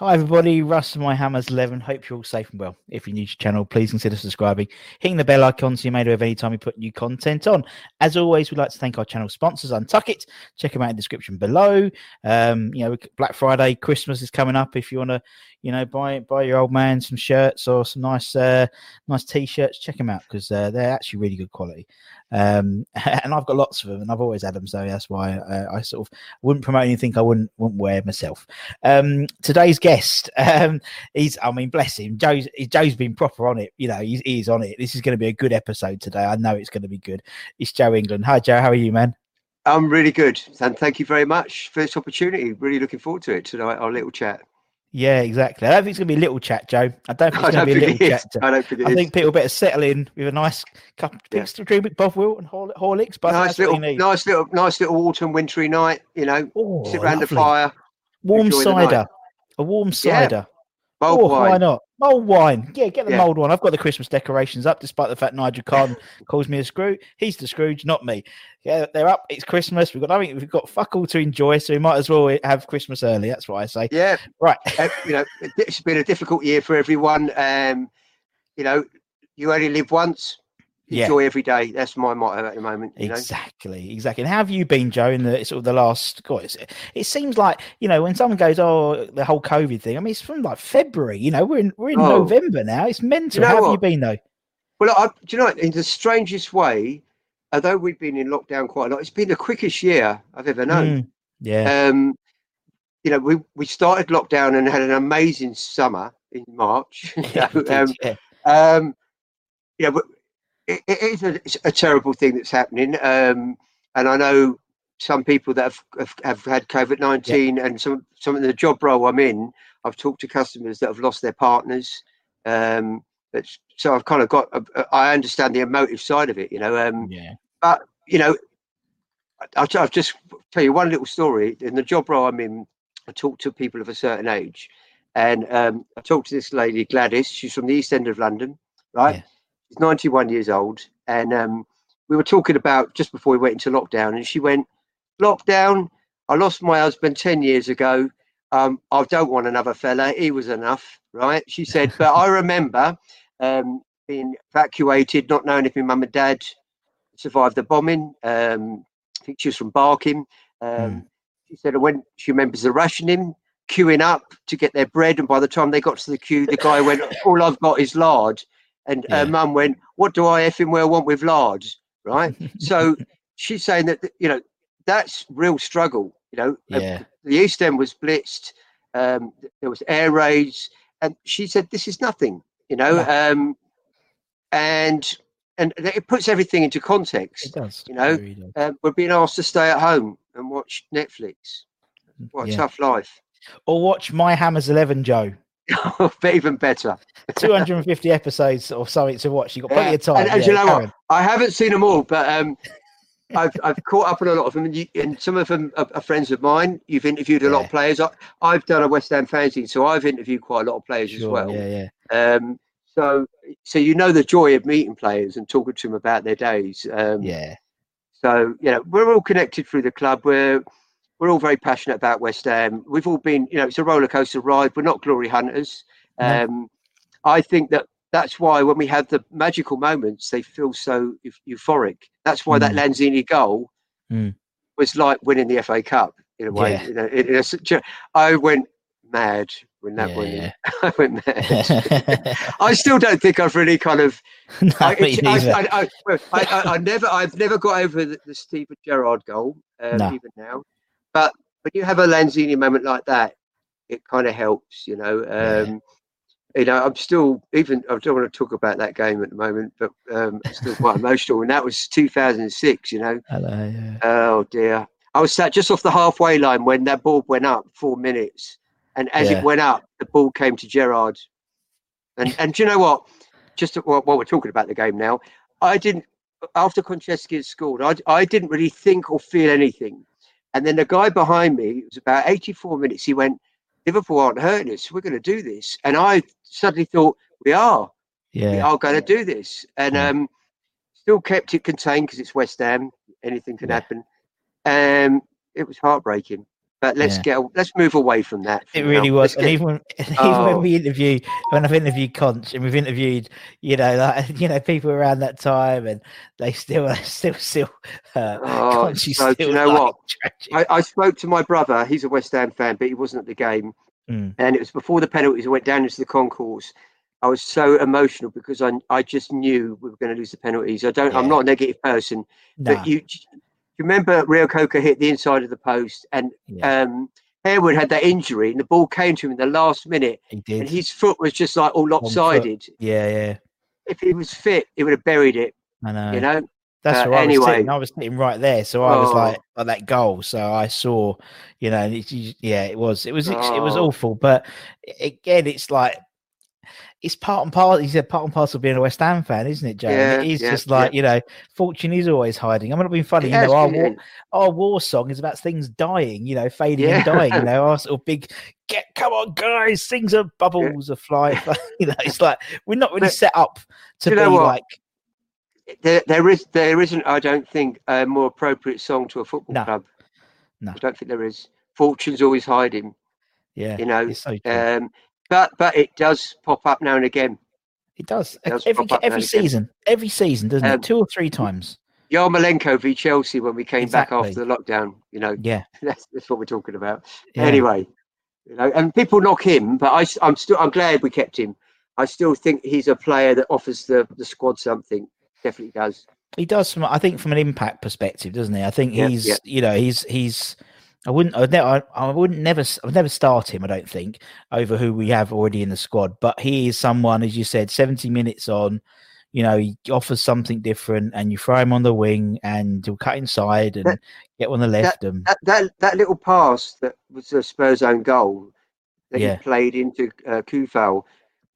Hi everybody, Russ and my Hammers 11. Hope you're all safe and well. If you're new to the channel, please consider subscribing, hitting the bell icon so you're made aware of any time we put new content on. As always, we'd like to thank our channel sponsors, Untuck It. Check them out in the description below. Um, you know, Black Friday, Christmas is coming up. If you want to, you know, buy buy your old man some shirts or some nice uh, nice t-shirts, check them out because uh, they're actually really good quality. Um, and I've got lots of them, and I've always had them, so that's why uh, I sort of wouldn't promote anything I wouldn't wouldn't wear myself. Um, today's guest, um, he's I mean, bless him, Joe's Joe's been proper on it. You know, he's, he's on it. This is going to be a good episode today. I know it's going to be good. It's Joe England. Hi, Joe. How are you, man? I'm really good, and thank you very much for this opportunity. Really looking forward to it tonight. Our little chat. Yeah, exactly. I don't think it's going to be a little chat, Joe. I don't think it's going to be a little is. chat. I don't think it I is. think people better settle in with a nice cup of Yeah. to drink with Bob Wilton, Hor- Horlicks, but nice little, nice little, nice little autumn, wintry night. You know, Oh, sit around the fire, Warm the cider. A warm Yeah, cider. Oh, bold oh, wine. why not? Mulled wine. Yeah, get the Yeah. mulled wine. I've got the Christmas decorations up, despite the fact Nigel Khan calls me a screw. He's the Scrooge, not me. Yeah, they're up. It's Christmas. We've got nothing. We've got fuck all to enjoy, so we might as well have Christmas early. That's what I say. Yeah, Right. you know, it's been a difficult year for everyone. Um, you know, you only live once. Yeah. Enjoy every day. That's my motto at the moment. You know, Exactly, exactly. And how have you been, Joe, in the sort of the last? God, it seems like you know when someone goes, "Oh, the whole COVID thing." I mean, it's from like February. You know, we're in we're in Oh. November now. It's mental. know how have you been though? Well, I, do you know, what? in the strangest way, although we've been in lockdown quite a lot, it's been the quickest year I've ever known. Mm, yeah, Um, you know, we, we started lockdown and had an amazing summer in March. you yeah, know, um, did, yeah. um, yeah, but it, it is a, it's a terrible thing that's happening. Um, and I know some people that have, have, have had COVID nineteen, and some some of the job role I'm in, I've talked to customers that have lost their partners. Um, that's, so I've kind of got, a, a- I understand the emotive side of it, you know. Um, yeah, but you know, I- I'll, I'll just tell you one little story. In the job role I'm in, I talk to people of a certain age, and um, I talked to this lady Gladys. She's from the East End of London, right? Yeah. She's 91 years old, and um, we were talking about just before we went into lockdown, and she went, "Lockdown. I lost my husband 10 years ago. Um, I don't want another fella. He was enough, right?" She said, "But I remember um, being evacuated, not knowing if my mum and dad survived the bombing. Um, I think she was from Barking. Um, Mm. She said when she remembers the rationing, queuing up to get their bread, and by the time they got to the queue, the guy went, "All I've got is lard," and Yeah. her mum went, "What do I effing well want with lard?" Right. so she's saying that you know that's real struggle. You know, Uh, Yeah. the East End was blitzed. Um, there was air raids, and she said, "This is nothing." You know, um, and and it puts everything into context. it does. you know, does. Um, we're being asked to stay at home and watch Netflix. What a Yeah. tough life. Or watch My Hammers Eleven, Joe. But even better. 250 episodes or something to watch. You've got plenty Yeah. of time. And, and yeah, you know what? I haven't seen them all, but um, I've I've caught up on a lot of them, and, you, and some of them are, are friends of mine. You've interviewed a lot of players. I, I've done a West Ham fanzine, so I've interviewed quite a lot of players as well. Yeah, yeah. Um, so so you know the joy of meeting players and talking to them about their days. Um, Yeah. So you know we're all connected through the club. We're we're all very passionate about West Ham. We've all been, you know, it's a roller coaster ride. We're not glory hunters. No. Um, I think that that's why when we have the magical moments, they feel so euphoric. That's why that Mm. Lanzini goal Mm. was like winning the FA Cup in a way. Yeah. You know, it, it's such a- I went mad when that Yeah, went. yeah. I went mad. I still don't think I've really kind of no, I, me it's- I, neither. I, I, well, I, I, I never, I've never got over the, the Steven Gerrard goal, um, No. even now. But when you have a Lanzini moment like that, it kind of helps, you know. Um, You know, I'm still even. I don't want to talk about that game at the moment, but um, I'm still quite emotional. And that was 2006. You know, Hello, yeah. oh dear. I was sat just off the halfway line when that ball went up, four minutes, and as Yeah. it went up, the ball came to Gerrard. And and do you know what? Just while, while we're talking about the game now, I didn't after Konchesky had scored. I I didn't really think or feel anything. And then the guy behind me, it was about 84 minutes. He went, "Liverpool aren't hurting us. We're going to do this." And I suddenly thought, "We are. We Yeah. are going to do this." And Yeah. um, still kept it contained because it's West Ham. Anything can Yeah. happen. Um, it was heartbreaking. But let's Yeah. get let's move away from that. It now. really Let's was, and get- even when, even Oh. when we interview, when I've interviewed Conch, and we've interviewed, you know, like, you know, people around that time, and they still, still, still, uh, Oh, Conch so do still you know like, what? I, I spoke to my brother. He's a West Ham fan, but he wasn't at the game. Mm. And it was before the penalties. I went down into the concourse. I was so emotional because I I just knew we were going to lose the penalties. I don't. I'm not a negative person, No, but you remember Reo-Coker hit the inside of the post, and yeah, um, Harewood had that injury, and the ball came to him in the last minute, he did. and his foot was just like all lopsided. yeah, yeah, If he was fit, he would have buried it. I know. You know. That's Uh, where I was anyway. sitting. I was sitting right there, so I was Oh. like at that goal. So I saw, you know, and it's, yeah, it was, it was, ex- it was Oh. awful. But again, it's like it's part and part. He said part and parcel of being a West Ham fan, isn't it, Joe? Yeah, is yeah, just like you know, fortune is always hiding. I'm not being funny. It You know, our war, our war song is about things dying. You know, fading Yeah. and dying. You know, our sort of big get. Come on, guys, things are bubbles are flying. you know, it's like we're not really But- set up to be like There, there is there isn't. I don't think a more appropriate song to a football No. club. No. I don't think there is. Fortune's always hiding. yeah. You know. so. Um, but but it does pop up now and again. It does It does every pop up now every and again. season, every season, doesn't Um, it? Two or three times. Yarmolenko v Chelsea when we came back after the lockdown. You know, Yeah. that's, that's what we're talking about. yeah. Anyway, you know, and people knock him, but I, am still I'm glad we kept him. I still think he's a player that offers the the squad something. Definitely does. he does from I think from an impact perspective, doesn't he? I think Yeah, he's yeah. you know he's he's. I wouldn't. I'd never. I, I wouldn't never. s- I'd never start him. I don't think over who we have already in the squad. But he is someone, as you said, seventy minutes on. You know, he offers something different, and you throw him on the wing, and he'll cut inside and That- get on the left. and That that that little pass that was a Spurs own goal that Yeah. he played into uh, Coufal.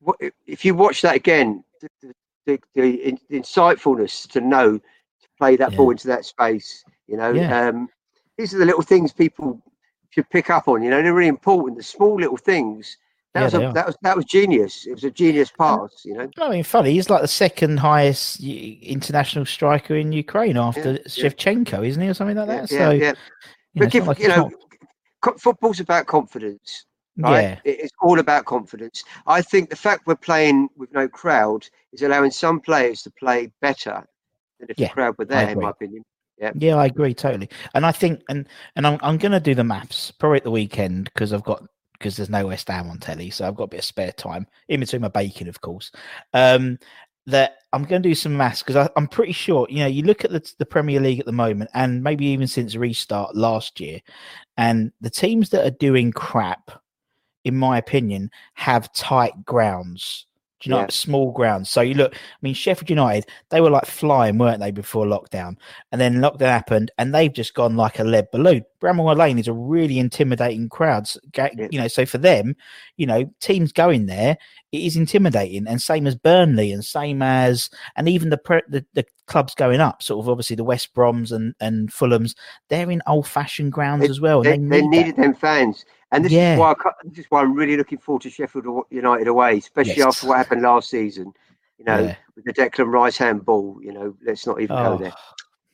What if you watch that again? The, the, the, the insightfulness to know to play that Yeah. ball into that space. You know, Yeah. um, these are the little things people should pick up on. You know, they're really important. The small little things. That Yeah, was a, that was that was genius. It was a genius pass. You know. I mean, funny. He's like the second highest international striker in Ukraine after yeah. Shevchenko, isn't he, or something like that? yeah, so, yeah. you know, But give, like you know, not- football's about confidence. right? yeah, It's all about confidence. I think the fact we're playing with no crowd is allowing some players to play better than if Yeah, the crowd were there, in my opinion. Yeah, Yeah, I agree totally. And I think, and and I'm I'm gonna do the maths probably at the weekend because I've got because there's no West Ham on telly, so I've got a bit of spare time in between my baking, of course. Um, that I'm going to do some maths because I'm pretty sure you know you look at the the Premier League at the moment, and maybe even since restart last year, and the teams that are doing crap, in my opinion, have tight grounds. Do you know, Yeah. small grounds. So you look, I mean, Sheffield United, they were like flying, weren't they, before lockdown? And then lockdown happened, and they've just gone like a lead balloon. Bramall Lane is a really intimidating crowd. s- ga- Yeah. You know, so for them, you know, teams going there, it is intimidating, and same as Burnley, and same as, and even the pre- the, the clubs going up, sort of obviously the West Broms and and Fulhams, they're in old fashioned grounds They- as well. They, and they need that. needed them fans, and this Yeah. is why I, this is why I'm really looking forward to Sheffield United away, especially Yes. after what happened last season. You know, Yeah. with the Declan Rice handball. You know, let's not even Oh, go there.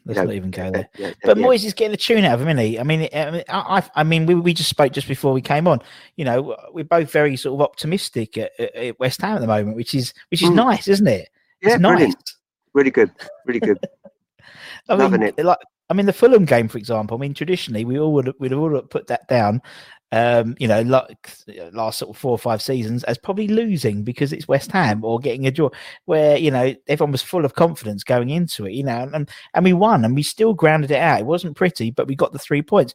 let's know, not even go there. yeah, But yeah. Moyes is getting the tune out of him, isn't he? I mean, I, mean, I, I- mean, we, we just spoke just before we came on. You know, we're both very sort of optimistic at, at, at West Ham at the moment, which is which is Mm. nice, isn't it? yeah, It's nice. brilliant, really good, really good. I Loving mean, it. like, I mean, the Fulham game, for example. I mean, traditionally, we all would we'd all put that down. Um, you know, like last sort of four or five seasons as probably losing because it's West Ham or getting a draw, where you know everyone was full of confidence going into it. You know, and and we won and we still grounded it out. It wasn't pretty, but we got the three points.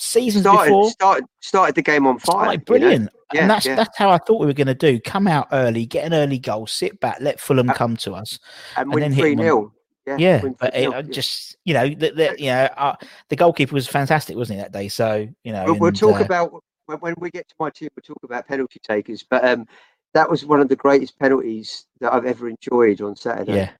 Seasons started, before, started started the game on fire. started you know? brilliant, Yeah, and that's yeah. that's how I thought we were going to do. Come out early, get an early goal, sit back, let Fulham Uh, come to us. and and win three them on- 0 Yeah, Yeah, but it, uh, yeah. just you know, the, the, you know, uh, the goalkeeper was fantastic, wasn't he that day? So you know, We'll, we'll talk uh, about when, when we get to my team. We'll talk about penalty takers, but um, that was one of the greatest penalties that I've ever enjoyed on Saturday. yeah.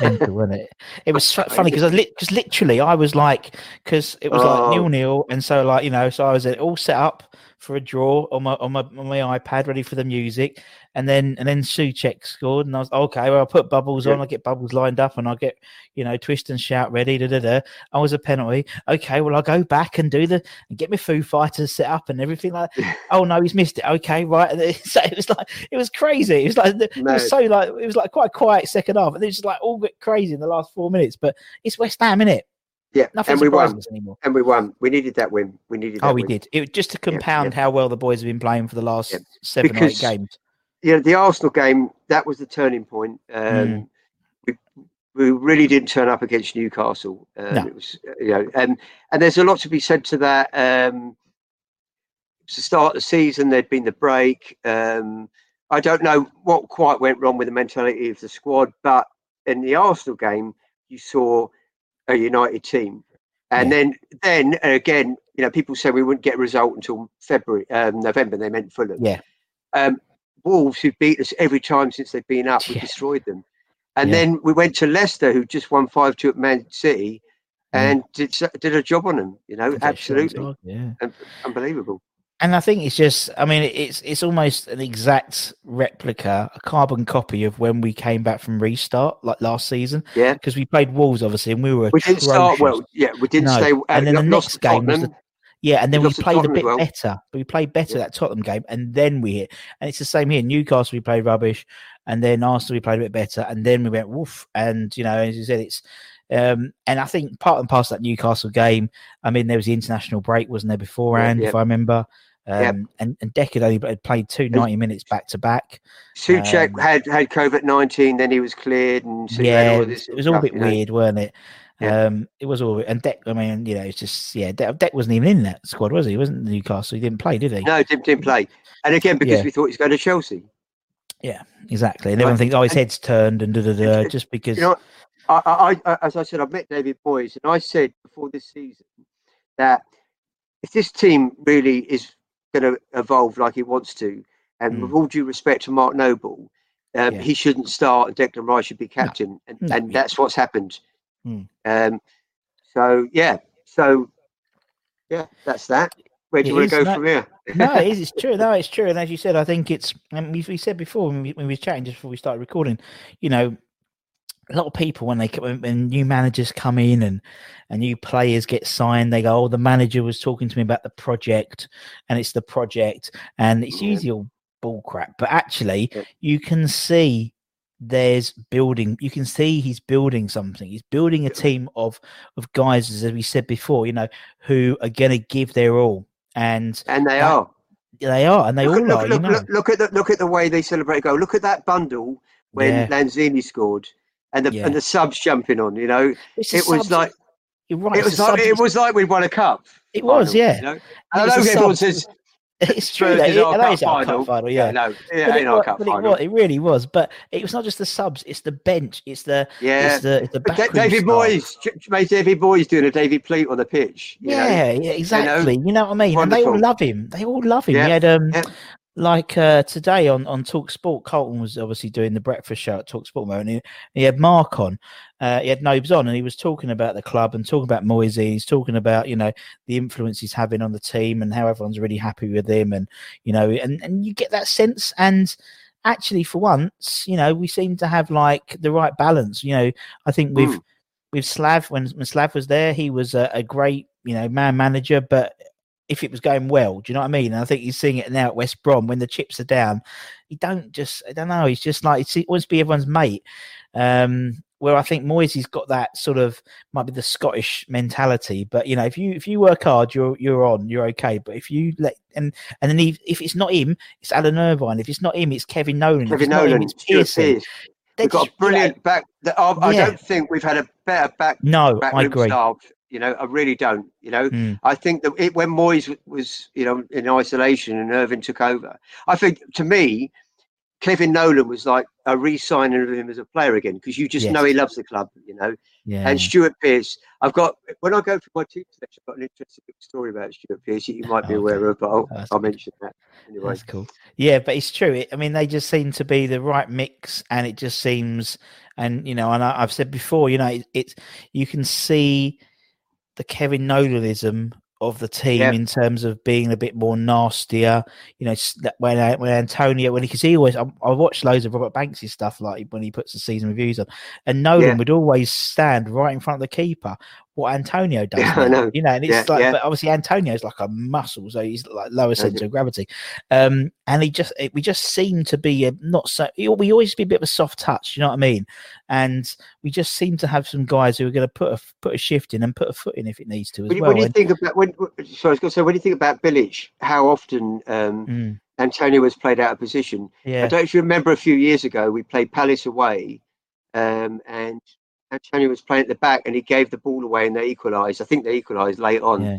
mental, wasn't it? It was fu- funny because I because literally I was like because it was like Oh. nil nil, and so like you know, so I was uh, all set up for a draw on my on my on my iPad, ready for the music, and then and then Soucek scored, and I was okay. Well, I'll put bubbles on, Yeah. I get bubbles lined up, and I get you know twist and shout ready. Da da da. I was a penalty. Okay, well I'll go back and do the and get my Foo Fighters set up and everything like. oh no, he's missed it. Okay, right. So it was like it was crazy. It was like it was so like it was like quite a quiet second half, and it was just like all get crazy in the last four minutes. But it's West Ham, isn't it? Yeah, Nothing and we won. anymore. And we won. We needed that win. We needed. That Oh, we win. did. It just to compound yeah. how well the boys have been playing for the last Yeah, seven or eight games. Yeah, the Arsenal game that was the turning point. Um, Mm. we, we really didn't turn up against Newcastle. Um, No. It was, uh, you know, and and there's a lot to be said to that. Um, it's the start of the season. There'd been the break. Um, I don't know what quite went wrong with the mentality of the squad, but in the Arsenal game, you saw a united team. And Yeah. then, then again, you know, people said we wouldn't get a result until February, um, November. They meant Fulham. Yeah. Um, Wolves, who beat us every time since they've been up, we Yeah. destroyed them. And Yeah. then we went to Leicester, who just won five two at Man City, Mm. and did did a job on them. You know, absolutely Yeah. Un- unbelievable. And I think it's just, I mean, it's it's almost an exact replica, a carbon copy of when we came back from restart, like last season, Yeah, because we played Wolves obviously, and we were we didn't start well. Yeah, we didn't No, stay. and then the next game was the- Yeah, and then We we played a bit well. better. We played better Yeah. that Tottenham game, and then we hit. And it's the same here. Newcastle, we played rubbish, and then Arsenal, we played a bit better, and then we went woof. And you know, as you said, it's. Um, and I think part and parcel that Newcastle game. I mean, there was the international break, wasn't there beforehand, yeah. if I remember. Um, Yeah. and and Deck had only had played two 90 minutes back to back. Soucek Um, had had COVID nineteen, then he was cleared, and so Yeah, all it was, this it was all a bit you know. weird, weren't it? Yeah. Um, it was all and Deck. I mean, you know, it's just yeah. Deck, Deck wasn't even in that squad, was he? He wasn't Newcastle. He didn't play, did he? No, didn't, didn't play. And again, because Yeah. we thought he's going to Chelsea. Yeah, exactly. And everyone thinks, oh, his head's turned and da da da, just because. You know, I, I, I, as I said, I've met David Moyes, and I said before this season that if this team really is going to evolve like he wants to, and Mm. with all due respect to Mark Noble, um, Yeah. he shouldn't start and Declan Rice should be captain, and, No, and yeah. that's what's happened. Mm. Um, so yeah, so yeah, that's that. Where do you want to go no- from here? no, it is. It's true. No, it's true. And as you said, I think it's. And we, we said before when we, when we were chatting just before we started recording, you know, a lot of people when they when, when new managers come in and and new players get signed, they go, "Oh, the manager was talking to me about the project, and it's the project, and it's Yeah. usually all bull crap." But actually, Yeah. you can see there's building. You can see he's building something. He's building a team of of guys, as we said before, you know, who are going to give their all. And And they That- are. they are, and they look, all look, are. look, you know, look, look at the look at the way they celebrate Go. Look at that bundle when Yeah. Lanzini scored, and the Yeah. and the subs jumping on. You know, it was like you're right. it was like subs- it was like we won a cup. It was, final, yeah. You know? And I was know everyone says It's true. That it, our cup it's our cup final. final. Yeah. no, it But ain't it, our cup but it, final. wa- it really was. But it was not just the subs; it's the bench. It's the Yeah. it's the it's the But Da- backroom David. Moyes, J- mate, David Moyes doing a David Pleat on the pitch. you know? Yeah, yeah, exactly. You know, what I mean? And they all love him. They all love him. Yeah, He had um yeah. Like uh today on on Talk Sport, Colton was obviously doing the breakfast show at Talk Sport and he, he had Mark on. Uh, he had Nobes on and he was talking about the club and talking about Moyes. He's talking about, you know, the influence he's having on the team and how everyone's really happy with him and you know, and, and you get that sense and actually for once, you know, we seem to have like the right balance. You know, I think with Mm. with Slav when, when Slav was there, he was a, a great, you know, man manager, but if it was going well, do you know what I mean? And I think he's seeing it now at West Brom when the chips are down. He don't just, I don't know, he's just like he wants to be everyone's mate. Um, where I think Moyes has got that sort of might be the Scottish mentality, but you know, if you if you work hard, you're you're on, you're okay. But if you let and and then if, if it's not him, it's Alan Irvine. If it's not him, it's Kevin Nolan. Kevin not him, Nolan, it's Pearson. They're We've got a you know, brilliant back. I, I Yeah. don't think we've had a better back no, I agree. staff. You know, I really don't. You know, Mm. I think that it, when Moyes was, you know, in isolation and Irvine took over, I think to me, Kevin Nolan was like a re-signing of him as a player again because you just know he loves the club. You know, Yeah, and Stuart Pearce. I've got when I go through my team selection, I've got an interesting story about Stuart Pearce that you might be Okay. aware of, but I'll, I'll mention that anyway. That's cool. Yeah, but it's true. It, I mean, they just seem to be the right mix, and it just seems, and you know, and I, I've said before, you know, it, it's you can see the Kevin Nolanism of the team Yeah. in terms of being a bit more nastier. You know, when uh, when Antonio when because he always I, I watched loads of Robert Banks' stuff like when he puts the season reviews on, and Nolan Yeah. would always stand right in front of the keeper. What Antonio does, Yeah, I know. you know, and it's Yeah, like, yeah. but obviously Antonio's like a muscle, so he's like lower center of gravity. Um, and he just it, we just seem to be a, not so. We always be a bit of a soft touch, you know what I mean? And we just seem to have some guys who are going to put a put a shift in and put a foot in if it needs to as When, you- well. when you And- think about when, sorry, I was going to say when you think about Bilic, how often um, Mm, Antonio was played out of position. I yeah, don't if you remember a few years ago, we played Palace away, um, and Antonio was playing at the back, and he gave the ball away, and they equalised. I think they equalised late on. yeah,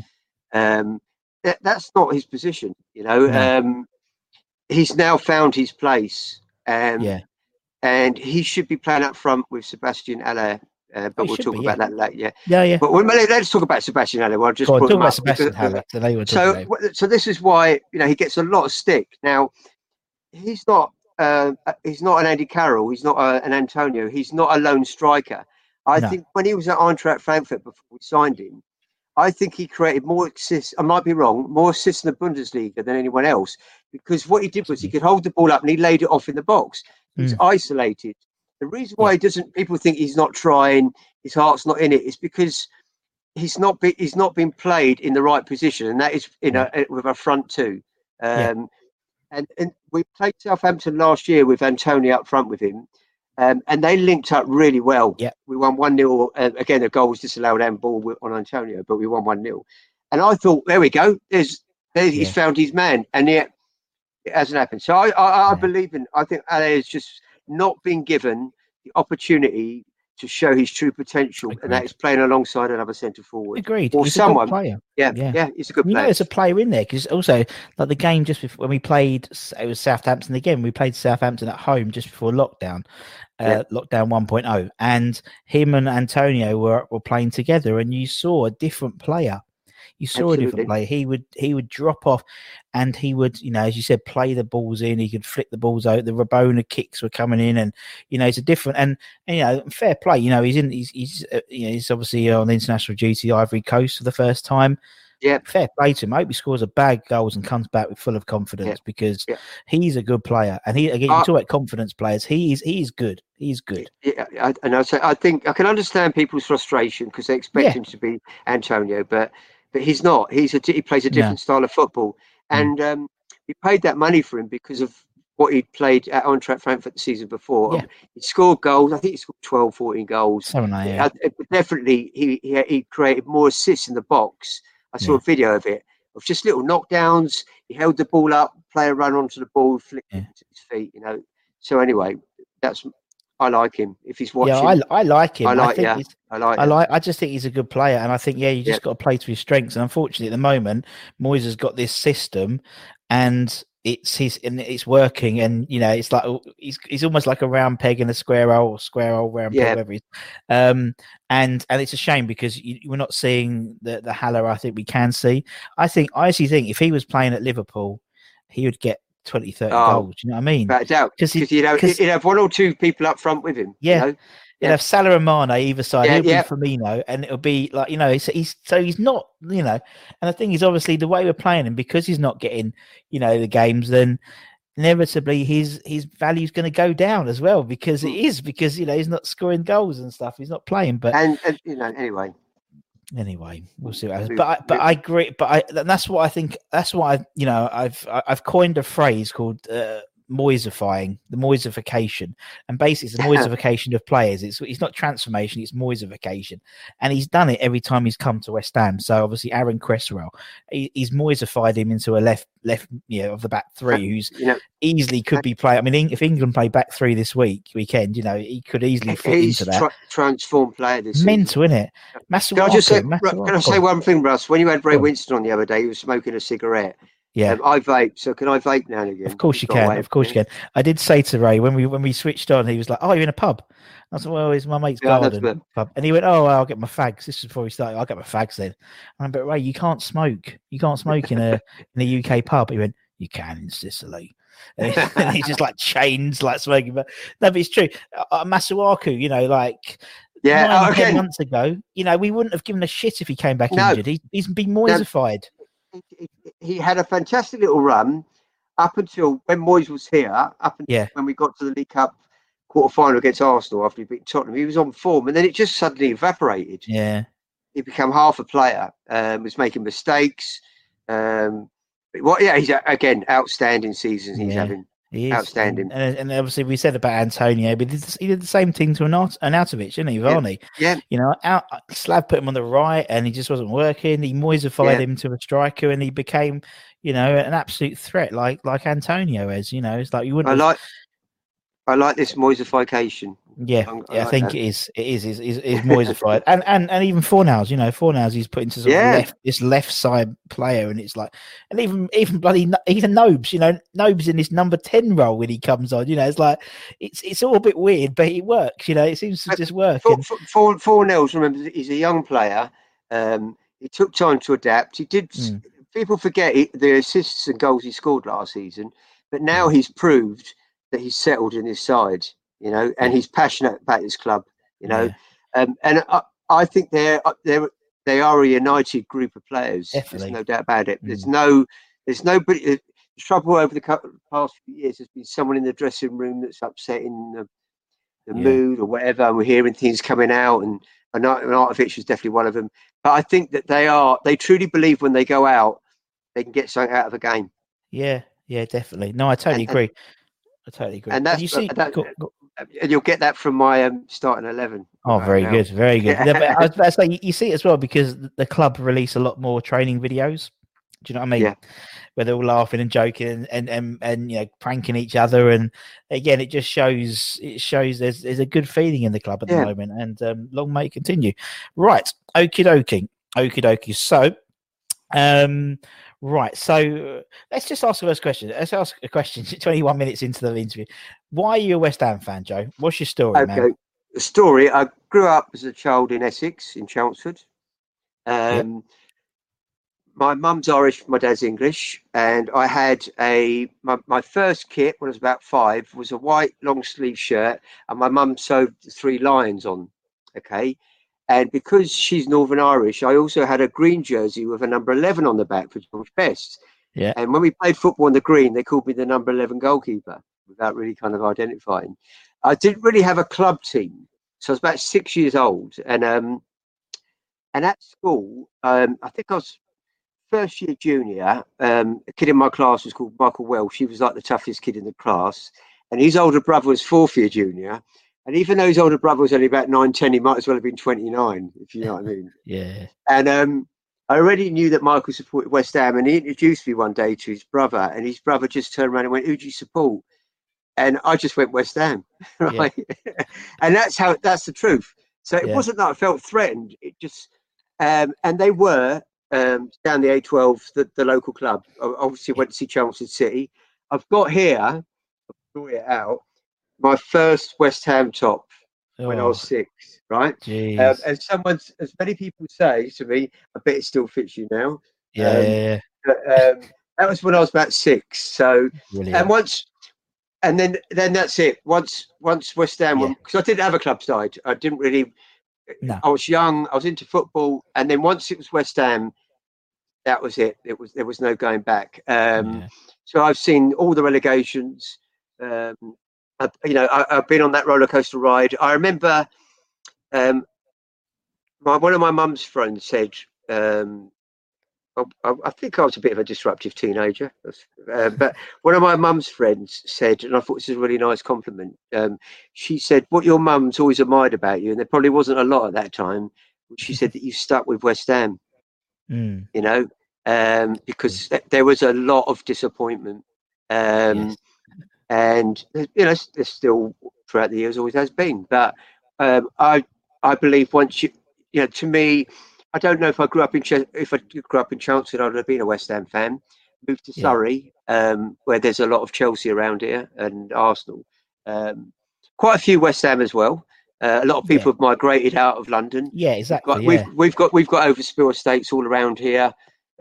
Um, that, that's not his position, you know. No. Um, he's now found his place, um, yeah. and he should be playing up front with Sebastian Haller. Uh, but he we'll talk be, about that later. Yeah, Yeah, yeah. but when, let's talk about Sebastian Haller. Well, just on, talk about Sebastian because- Haller. I know you were so, about so this is why you know he gets a lot of stick. Now, he's not uh, uh, he's not an Andy Carroll. He's not a, an Antonio. He's not a lone striker. I No. think when he was at Eintracht Frankfurt before we signed him, I think he created more assists. I might be wrong, more assists in the Bundesliga than anyone else because what he did was he could hold the ball up and he laid it off in the box. He's mm. isolated. The reason why he doesn't, people think he's not trying, his heart's not in it, is because he's not be, he's not been played in the right position, and that is in a, mm. eh, with a front two. Um, Yeah. and, and we played Southampton last year with Antonio up front with him, um, and they linked up really well. Yeah. We won 1 0. Uh, again, the goal was disallowed and ball on Antonio, but we won 1 0. And I thought, there we go. There's, there, He's found his man. And yet, it hasn't happened. So I, I, I Yeah. believe in, I think Haller has just not been given the opportunity to show his true potential, and that Agreed. playing alongside another centre forward. Agreed. or he's someone- player. Yeah, Yeah. yeah, he's a good You know, player. there's a player in there because also like the game just before when we played, it was Southampton again. We played Southampton at home just before lockdown, uh, lockdown 1.0, and him and Antonio were were playing together, and you saw a different player. You saw a Absolutely. different player. He would he would drop off, and he would you know as you said play the balls in. He could flick the balls out. The Rabona kicks were coming in, and you know it's a different and, and you know fair play. You know he's in he's he's uh, you know he's obviously on international duty Ivory Coast for the first time Yeah. fair play to him. I hope he scores a bag goals and comes back with full of confidence because Yeah. he's a good player. And he again, you Uh, talk about confidence players. He is he is good. He's good. Yeah, I, and I say I think I can understand people's frustration because they expect Yeah. him to be Antonio, but but he's not. He's a he plays a different style of football, Mm. and um, we paid that money for him because of what he'd played at Eintracht Frankfurt the season before. Yeah. He scored goals. I think he scored 12, 14 goals. Something like that. Definitely, he, he he created more assists in the box. I saw Yeah. a video of it of just little knockdowns. He held the ball up, player run onto the ball, flicked Yeah. it to his feet. You know. So anyway, that's I like him. If he's watching, Yeah, I, I like him. I I, like- think yeah. he's, I like. I him. like. I just think he's a good player, and I think yeah, you just Yeah. got to play to his strengths. And unfortunately, at the moment, Moyes has got this system, and it's his and it's working, and you know it's like he's he's almost like a round peg in a square hole, square hole, round Yeah. peg, whatever. Um, and and it's a shame because you, we're not seeing the the Haller. I think we can see. I think I actually think if he was playing at Liverpool, he would get 20, 30 Oh, goals. You know what I mean? Without a doubt. Because you know, he'd have one or two people up front with him. Yeah. You know? You'd have Salah and Mane either side. Yeah, He'll yeah. be Firmino, and it'll be like you know. He's, he's so he's not you know. And the thing is, obviously, the way we're playing him because he's not getting you know the games, then inevitably his his value's going to go down as well because it Mm. because you know he's not scoring goals and stuff. He's not playing, but And, and you know, anyway, anyway, we'll see what happens. But I, but I agree. But I that's what I think. That's what I you know I've I've coined a phrase called uh, Moisifying, the Moisification, and basically it's the Moisification of players. It's it's not transformation, it's Moisification, and he's done it every time he's come to West Ham. So obviously Aaron Cresswell, he, he's Moisified him into a left left you know of the back three who's you know, easily could be playing. I mean, if England play back three this week weekend, you know he could easily fit he's into that. tra- transformed player this. Mental, isn't it? Can I just say, can I say one thing, Russ? When you had Ray Winstone on the other day, he was smoking a cigarette. Yeah. Um, I vape, so can I vape now and again? Of course you can. Of course you can. I did say to Ray when we when we switched on, he was like, "Oh, you're in a pub." I said, "Well, it's my mate's Yeah, garden pub," and he went, "Oh, I'll get my fags." This is before we started. I'll get my fags then. And I but Ray, you can't smoke. You can't smoke in a in a UK pub. He went, "You can in Sicily." And he's just like chains, like smoking. But no, but it's true. Uh, uh, Masuaku, you know, like Yeah, nine, ten again, months ago, you know, we wouldn't have given a shit if he came back No. injured. He, he's been moisified. He- he had a fantastic little run up until when Moyes was here, up until Yeah. when we got to the League Cup quarter final against Arsenal after he beat Tottenham. He was on form, and then it just suddenly evaporated. Yeah, He became half a player, um, was making mistakes. Um, but what? Yeah, he's again outstanding seasons he's Yeah. having. He is. Outstanding. And, and obviously, we said about Antonio, but he did, the- he did the same thing to Arnautovic, Arnautovic, didn't he, Varney? Yeah. You know, out, Slav put him on the right and he just wasn't working. He moisified Yeah. him to a striker and he became, you know, an absolute threat like like Antonio is. You know, it's like you wouldn't. have- like, I like this Moisification. yeah, I'm- I yeah, I think that. it is. It is. Is is, is moisified, and and and even Fornals, you know, Fornals he's put into sort Yeah. left this left side player, and it's like, and even even bloody even Nobes, you know, Nobes in this number ten role when he comes on, you know, it's like it's it's all a bit weird, but it works, you know, it seems to But just work. Four, and- four, four, four Nels, remember, he's a young player. Um, he took time to adapt. He did. Mm. People forget the assists and goals he scored last season, but now he's proved that he's settled in his side. You know, and he's passionate about his club. You know, Yeah. um, and I, I think they're they're they are a united group of players. Definitely. There's no doubt about it. There's Mm. no there's nobody. The trouble over the past few years has been someone in the dressing room that's upsetting the the Yeah. mood or whatever. We're hearing things coming out, and and Art- and Artovich is definitely one of them. But I think that they are they truly believe when they go out, they can get something out of a game. yeah, yeah, definitely. No, I totally And- and- agree. I totally agree. and that's- you see? that- go- go- And you'll get that from my um, starting eleven. Oh, right very now. good, very good. Yeah, but I was about to say, you- you see it as well because the club release a lot more training videos. Do you know what I mean? Yeah. Where they're all laughing and joking and, and and and you know pranking each other, and again, it just shows it shows there's there's a good feeling in the club at Yeah. the moment, and um, long may it continue. Right, okie dokie, okie dokie. So, um, right, so let's just ask the first question. Let's ask a question. Twenty one minutes into the interview, why are you a West Ham fan, Joe? What's your story, man? Okay. The story. I grew up as a child in Essex, in Chelmsford. Um, My mum's Irish, my dad's English, and I had a my, my first kit when I was about five was a white long sleeve shirt, and my mum sewed three lions on. Okay, and because she's Northern Irish, I also had a green jersey with a number eleven on the back for George Best. Yeah. And when we played football on the green, they called me the number eleven goalkeeper without really kind of identifying. I didn't really have a club team, so I was about six years old, and um, and at school, um, I think I was first year junior. Um, a kid in my class was called Michael Welsh. He was like the toughest kid in the class, and his older brother was fourth year junior. And even though his older brother was only about nine, ten, he might as well have been twenty nine, if you know what I mean. Yeah. And um, I already knew that Michael supported West Ham, and he introduced me one day to his brother, and his brother just turned around and went, "Who do you support?" And I just went West Ham, right? and that's how that's the truth. So it Yeah. wasn't that I felt threatened. It just, um, and they were um, down the A12, the, the local club. I obviously went to see Chelmsford City. I've got here, I've brought it out, my first West Ham top when I was six, right? Um, and someone, as many people say to me, I bet it still fits you now. yeah, um, But, um, that was when I was about six. So. Brilliant. and once, and then then that's it. Once once West Ham, Yeah. because I didn't have a club side, I didn't really. No. I was young. I was into football, and then once it was West Ham, that was it. It was there was no going back. Um, Yeah. So I've seen all the relegations. Um, I, you know, I, I've been on that roller coaster ride. I remember, um, my one of my mum's friends said, um, I, I think I was a bit of a disruptive teenager, uh, but one of my mum's friends said, and I thought this is a really nice compliment. Um, she said, "What your mum's always admired about you, and there probably wasn't a lot at that time." She said that you stuck with West Ham Mm, you know, um, because th- there was a lot of disappointment. Um, Yes. And, you know, there's still throughout the years always has been. But um, I I believe once you, you know, to me, I don't know if I grew up in Ches- if I grew up in Chelmsford, I'd have been a West Ham fan. Moved to Yeah. Surrey, um, where there's a lot of Chelsea around here and Arsenal. Um, quite a few West Ham as well. Uh, a lot of Yeah. people have migrated out of London yeah, exactly. Yeah. we've we've got we've got overspill estates all around here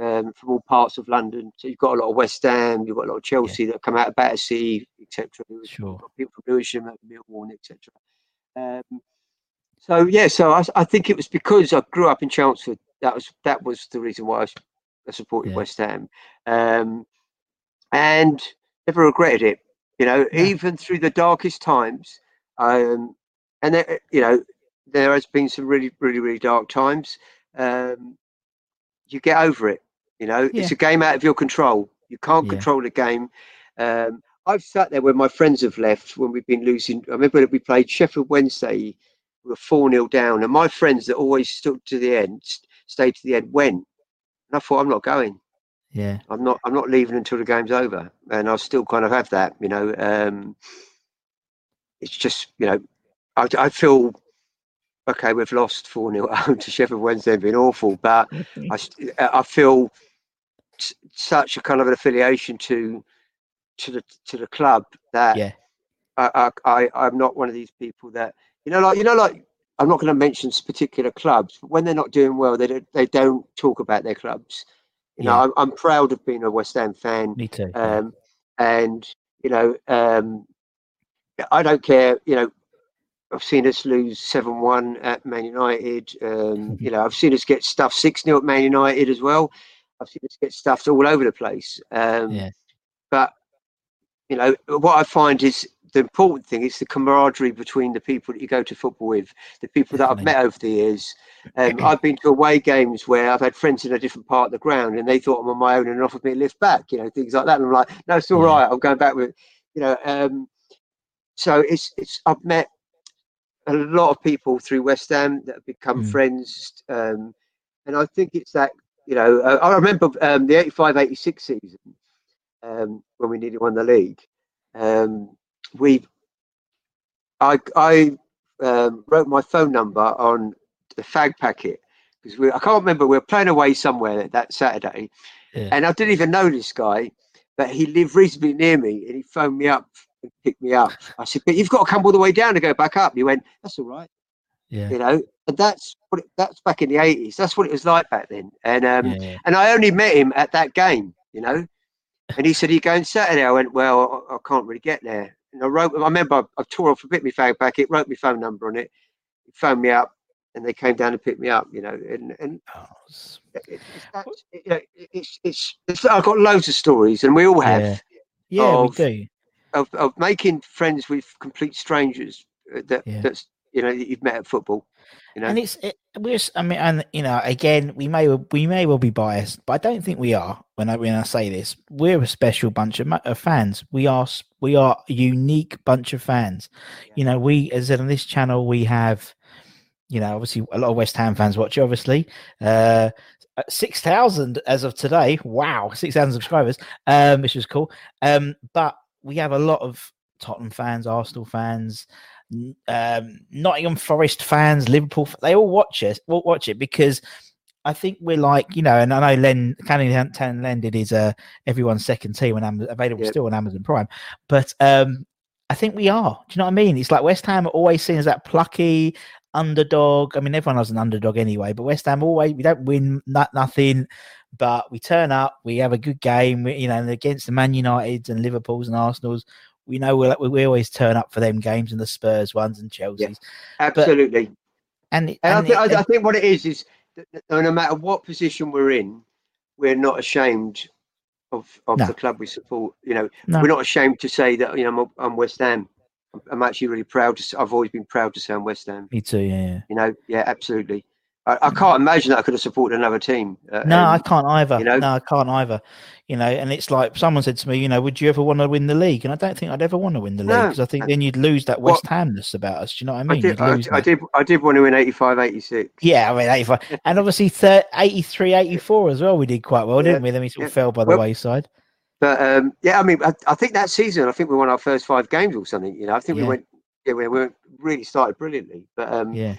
um, from all parts of London. So you've got a lot of West Ham, you've got a lot of Chelsea that come out of Battersea, etc. Sure. people from Lewisham, Millwall, etc. Um, so yeah, so I, I think it was because I grew up in Chelmsford. That was that was the reason why I supported Yeah. West Ham, um, and never regretted it. You know, No. even through the darkest times, um, and there, you know, there has been some really, really, really dark times. Um, you get over it. You know, Yeah. it's a game out of your control. You can't control the game. Um, I've sat there when my friends have left when we've been losing. I remember that we played Sheffield Wednesday. We were four 0 down, and my friends that always stood to the end, stayed to the end, went. And I thought, I'm not going. yeah. I'm not. I'm not leaving until the game's over, and I still kind of have that. You know, um, it's just you know, I, I feel okay. We've lost four 0 to Sheffield Wednesday, been awful, but I I feel such a kind of an affiliation to to the to the club that Yeah. I, I, I I'm not one of these people that you know like you know like I'm not going to mention particular clubs, but when they're not doing well, they don't they don't talk about their clubs. You know, I'm, I'm proud of being a West Ham fan, Me too. yeah. um, and you know, um, I don't care. You know, I've seen us lose seven one at Man United. Um, you know, I've seen us get stuffed six 0 at Man United as well. I've seen us get stuffed all over the place. Um, Yeah. But you know, what I find is the important thing is the camaraderie between the people that you go to football with, the people that I've met over the years. Um, I've been to away games where I've had friends in a different part of the ground, and they thought I'm on my own and offered me a lift back. You know, things like that. And I'm like, no, it's all Yeah. right. I'm going back with, you know. Um, so it's it's I've met a lot of people through West Ham that have become Mm. friends, um, and I think it's that you know uh, I remember um, the 85-86 season um, when we nearly won the league. Um, we I I um, wrote my phone number on the fag packet because I can't remember we were playing away somewhere that Saturday, Yeah. and I didn't even know this guy, but he lived reasonably near me, and he phoned me up and picked me up. I said, "But you've got to come all the way down to go back up." He went, "That's all right." Yeah. you know and that's what it, that's back in the 80s that's what it was like back then and um yeah. and i only met him at that game you know and he said you going saturday i went well i, I can't really get there and i wrote i remember i, I tore off a bit my fag packet wrote my phone number on it he phoned me up and they came down to pick me up you know and and Oh, it's, you know, it's, it's it's i've got loads of stories and we all have Yeah. Yeah, of- we do. of, of making friends with complete strangers uh, that Yeah. that's you know you've met at football you know? And it's it, we're I mean and you know again we may well- we may well be biased but I don't think we are when I when I say this. We're a special bunch of, of fans. We are we are a unique bunch of fans. You know we as on this channel we have you know obviously a lot of West Ham fans watch obviously. Uh 6000 as of today. Wow 6000 subscribers. Um which is cool. Um but we have a lot of Tottenham fans Arsenal fans um, Nottingham Forest fans, Liverpool, they all watch us, all watch it because I think we're like, you know, and I know Len Canning Len did his uh, everyone's second team and Am- available Yeah. still on Amazon Prime. But um, I think we are. Do you know what I mean? It's like West Ham are always seen as that plucky underdog. I mean, everyone has an underdog anyway, but West Ham always we don't win not, nothing, but we turn up, we have a good game, we, you know, against the Man Uniteds and Liverpools and Arsenals. We know we'll, we always turn up for them games and the Spurs ones and Chelsea's. Absolutely. And, it- And, I, think, I, I think what it is is no matter what position we're in, we're not ashamed of, of No. the club we support. You know, No. we're not ashamed to say that. You know, I'm, I'm West Ham. I'm, I'm actually really proud to. I've always been proud to say I'm West Ham. me too, yeah. yeah. You know, yeah, absolutely. I, I can't imagine that I could have supported another team. Uh, No, I um, can't either. you know? No, I can't either. You know, and it's like someone said to me, you know, would you ever want to win the league? And I don't think I'd ever want to win the league No. because I think then you'd lose that Well- West Hamness about us. Do you know what I I mean? did, I, I did. I did want to win 85, 86. Yeah, I mean, 85. and obviously thir- 83, 84 as well. We did quite well, Yeah, didn't we? Then we sort of fell by the Well, wayside. But um, yeah, I mean, I, I think that season, I think we won our first five games or something. You know, I think Yeah. we went. Yeah, we, we really started brilliantly. But um, Yeah.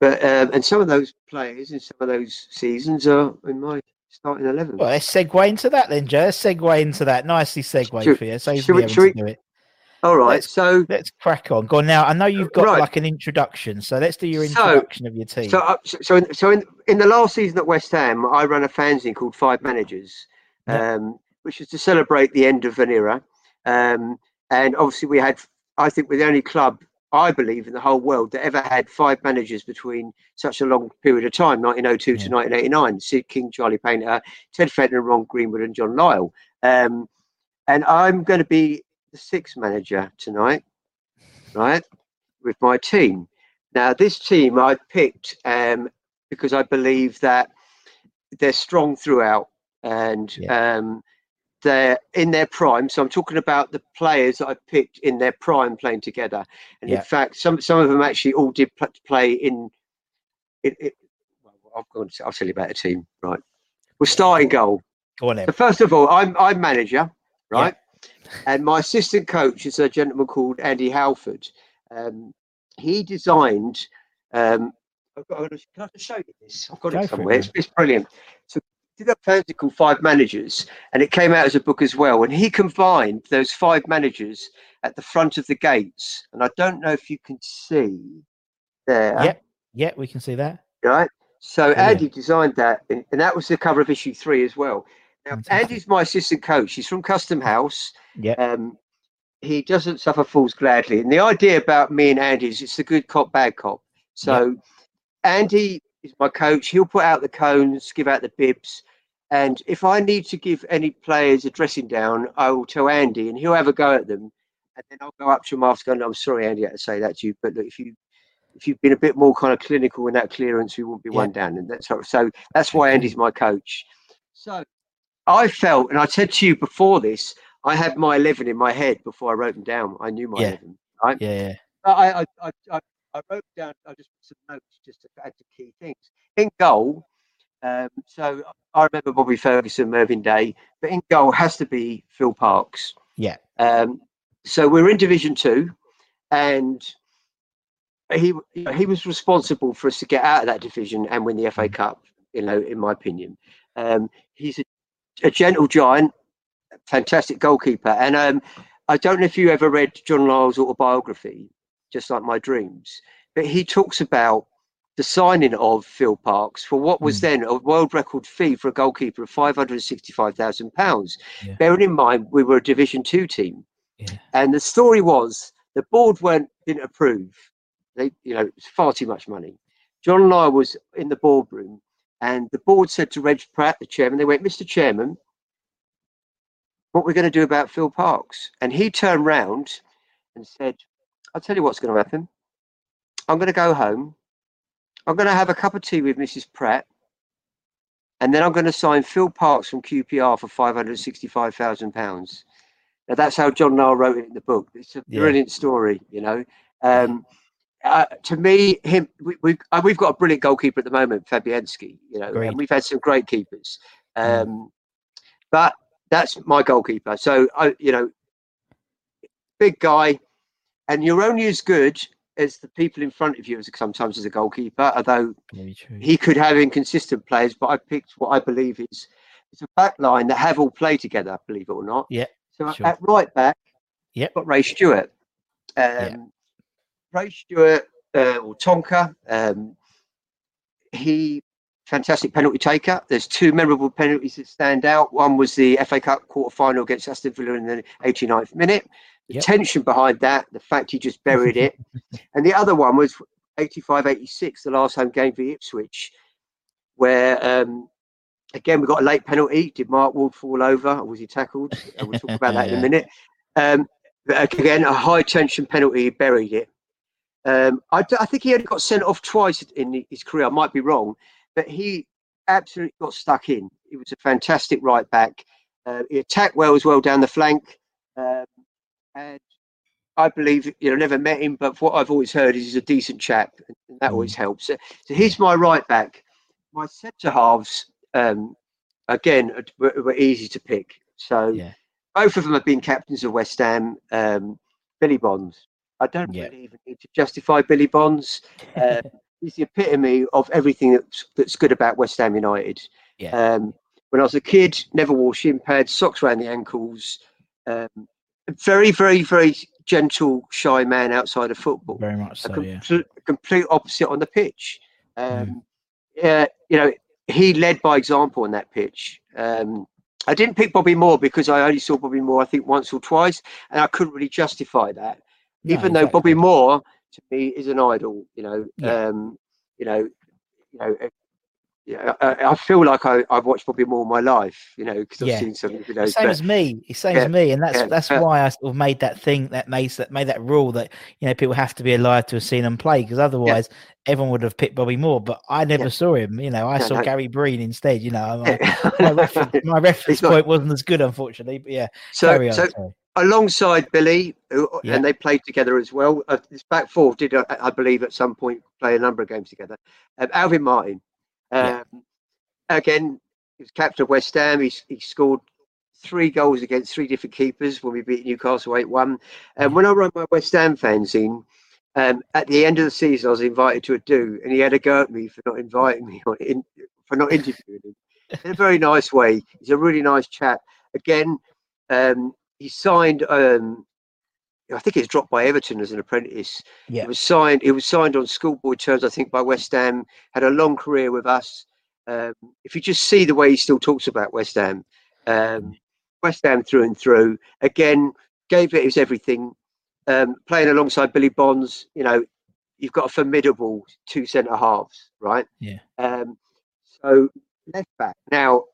But um, and some of those players in some of those seasons are in my starting eleven. Well, let's segue into that then, Joe. Let's segue into that. Nicely segue Should- for you. Saves should me having we- to do it. All right, let's- so Let's crack on. Go on now. I know you've got Right. like an introduction, so let's do your So- introduction of your team. so uh, so so in, so in in the last season at West Ham, I ran a fanzine called Five Managers, Yeah. um, which was to celebrate the end of an era. Um, and obviously, we had, I think, we're the only club, I believe, in the whole world that ever had five managers between such a long period of time, 1902 Yeah. to 1989. Syd King, Charlie Paynter, Ted Fenton, Ron Greenwood, and John Lyall. Um, and I'm going to be the sixth manager tonight, right, with my team. Now, this team I picked um, because I believe that they're strong throughout and um, they're in their prime. So I'm talking about the players that I picked in their prime playing together. And Yeah. in fact, some some of them actually all did play in. It, it, well, I'll, go on, I'll tell you about the team, right? We're starting goal. Go on then. So first of all, I'm I'm manager, right? And my assistant coach is a gentleman called Andy Halford. Um, he designed. Um, I've got, I've got to- can I just show you this? I've got Go it for it, somewhere. it's, it's brilliant. So did a fancy called Five Managers, and it came out as a book as well. And he combined those five managers at the front of the gates. And I don't know if you can see there Yep. Yep, we can see that. right? So. Andy designed that, and, and that was the cover of issue three as well. Now, Fantastic. Andy's my assistant coach. He's from Custom House. Yep. Um, he doesn't suffer fools gladly. And the idea about me and Andy is it's the good cop, bad cop. So Andy is my coach. He'll put out the cones, give out the bibs. And if I need to give any players a dressing down, I will tell Andy and he'll have a go at them. And then I'll go up to him after going, I'm sorry, Andy, I had to say that to you. But look, if you if you've been a bit more kind of clinical in that clearance, we won't be Yeah. one down. And that's so, so that's why Andy's my coach. So I felt, and I said to you before this, I had my 11 in my head before I wrote them down. I knew my Yeah. 11, right? Yeah, yeah. I, I, I, I wrote down, I just put some notes just to add to key things. In goal, um, so I remember Bobby Ferguson, Mervyn Day, but in goal has to be Phil Parkes. Yeah. Um, so we're in Division Two, and he you know, he was responsible for us to get out of that division and win the FA Cup. You know, in my opinion, um, he's a, a gentle giant, fantastic goalkeeper, and um, I don't know if you ever read John Lyall's autobiography, just like my dreams, but he talks about the signing of Phil Parkes for what was Mm. then a world record fee for a goalkeeper of five hundred sixty-five thousand pounds. Yeah. Bearing in mind we were a Division Two team, Yeah. and the story was the board weren't didn't approve. They, you know, it's far too much money. John Lyall was in the boardroom, and the board said to Reg Pratt, the chairman, they went, "Mr. Chairman, what we're going to do about Phil Parkes?" And he turned round and said, "I'll tell you what's going to happen. I'm going to go home. I'm going to have a cup of tea with Mrs. Pratt, and then I'm going to sign Phil Parkes from QPR for five hundred sixty-five thousand pounds." Now that's how John Lyall wrote it in the book. It's a Yeah. brilliant story, you know. Um, uh, to me, him we, we've uh, we've got a brilliant goalkeeper at the moment, Fabianski. You know, Agreed. and we've had some great keepers. Mm. Um, but that's my goalkeeper. So I, you know, big guy, and you're only as good as the people in front of you as sometimes as a goalkeeper, although he could have inconsistent players, but I picked what I believe is it's a back line that have all played together, believe it or not. Yeah, So sure. at right back, yeah, got Ray Stewart. Um, Yeah. Ray Stewart uh, or Tonka, um, he fantastic penalty taker. There's two memorable penalties that stand out. One was the FA Cup quarter final against Aston Villa in the 89th minute. The Yep. tension behind that, the fact he just buried it. and the other one was 85 86, the last home game for Ipswich, where um, again we got a late penalty. Did Mark Ward fall over or was he tackled? Uh, We'll talk about that in a minute. Um, but again, a high tension penalty, he buried it. Um, I, I think he only got sent off twice in his career. I might be wrong, but he absolutely got stuck in. He was a fantastic right back. Uh, he attacked well as well down the flank. Um, and I believe, you know, never met him, but what I've always heard is he's a decent chap, and that always helps. So, so here's my right back. My centre halves, um, again, were, were easy to pick. So Yeah. both of them have been captains of West Ham. Um, Billy Bonds. I don't Yeah. really even need to justify Billy Bonds. Uh, he's the epitome of everything that's, that's good about West Ham United. Yeah. Um, when I was a kid, never wore shin pads, socks around the ankles. Um, very, very, very gentle, shy man outside of football. Very much a so. Yeah. complete, opposite on the pitch. Mm. Um, yeah, you know, he led by example on that pitch. Um, I didn't pick Bobby Moore because I only saw Bobby Moore, I think, once or twice, and I couldn't really justify that. No, Even though exactly. Bobby Moore, to me, is an idol. You know, Yeah. um, you know, you know. Uh, Yeah, I, I feel like I, I've watched Bobby Moore my life, you know, because I've Yeah. seen some videos. same but- as me. Same Yeah, as me, and that's yeah, that's but- why I sort of made that thing that made that made that rule that you know people have to be alive to have seen him play because otherwise everyone would have picked Bobby Moore. But I never saw him. You know, I No, saw no. Gary Breen instead. You know, my, my reference, my reference point wasn't as good, unfortunately. But yeah, so, carry on. so alongside Billy, who, and they played together as well. Uh, this back four did, uh, I believe, at some point play a number of games together. Um, Alvin Martin, um, Yeah. again, he was captain of West Ham. He, he scored three goals against three different keepers when we beat Newcastle 8 1. Mm-hmm. And when I run my West Ham fanzine, um, at the end of the season, I was invited to a do, and he had a go at me for not inviting me, or in, for not interviewing him. In a very nice way. He's a really nice chap. Again, um, he signed. Um, I think he was dropped by Everton as an apprentice. Yeah. He was signed. He was signed on schoolboy terms, I think, by West Ham. Had a long career with us. Um, if you just see the way he still talks about West Ham, um, West Ham through and through. Again, gave it his everything. Um, playing alongside Billy Bonds, you know, you've got a formidable two centre halves, right? Yeah. Um, so left back. Now,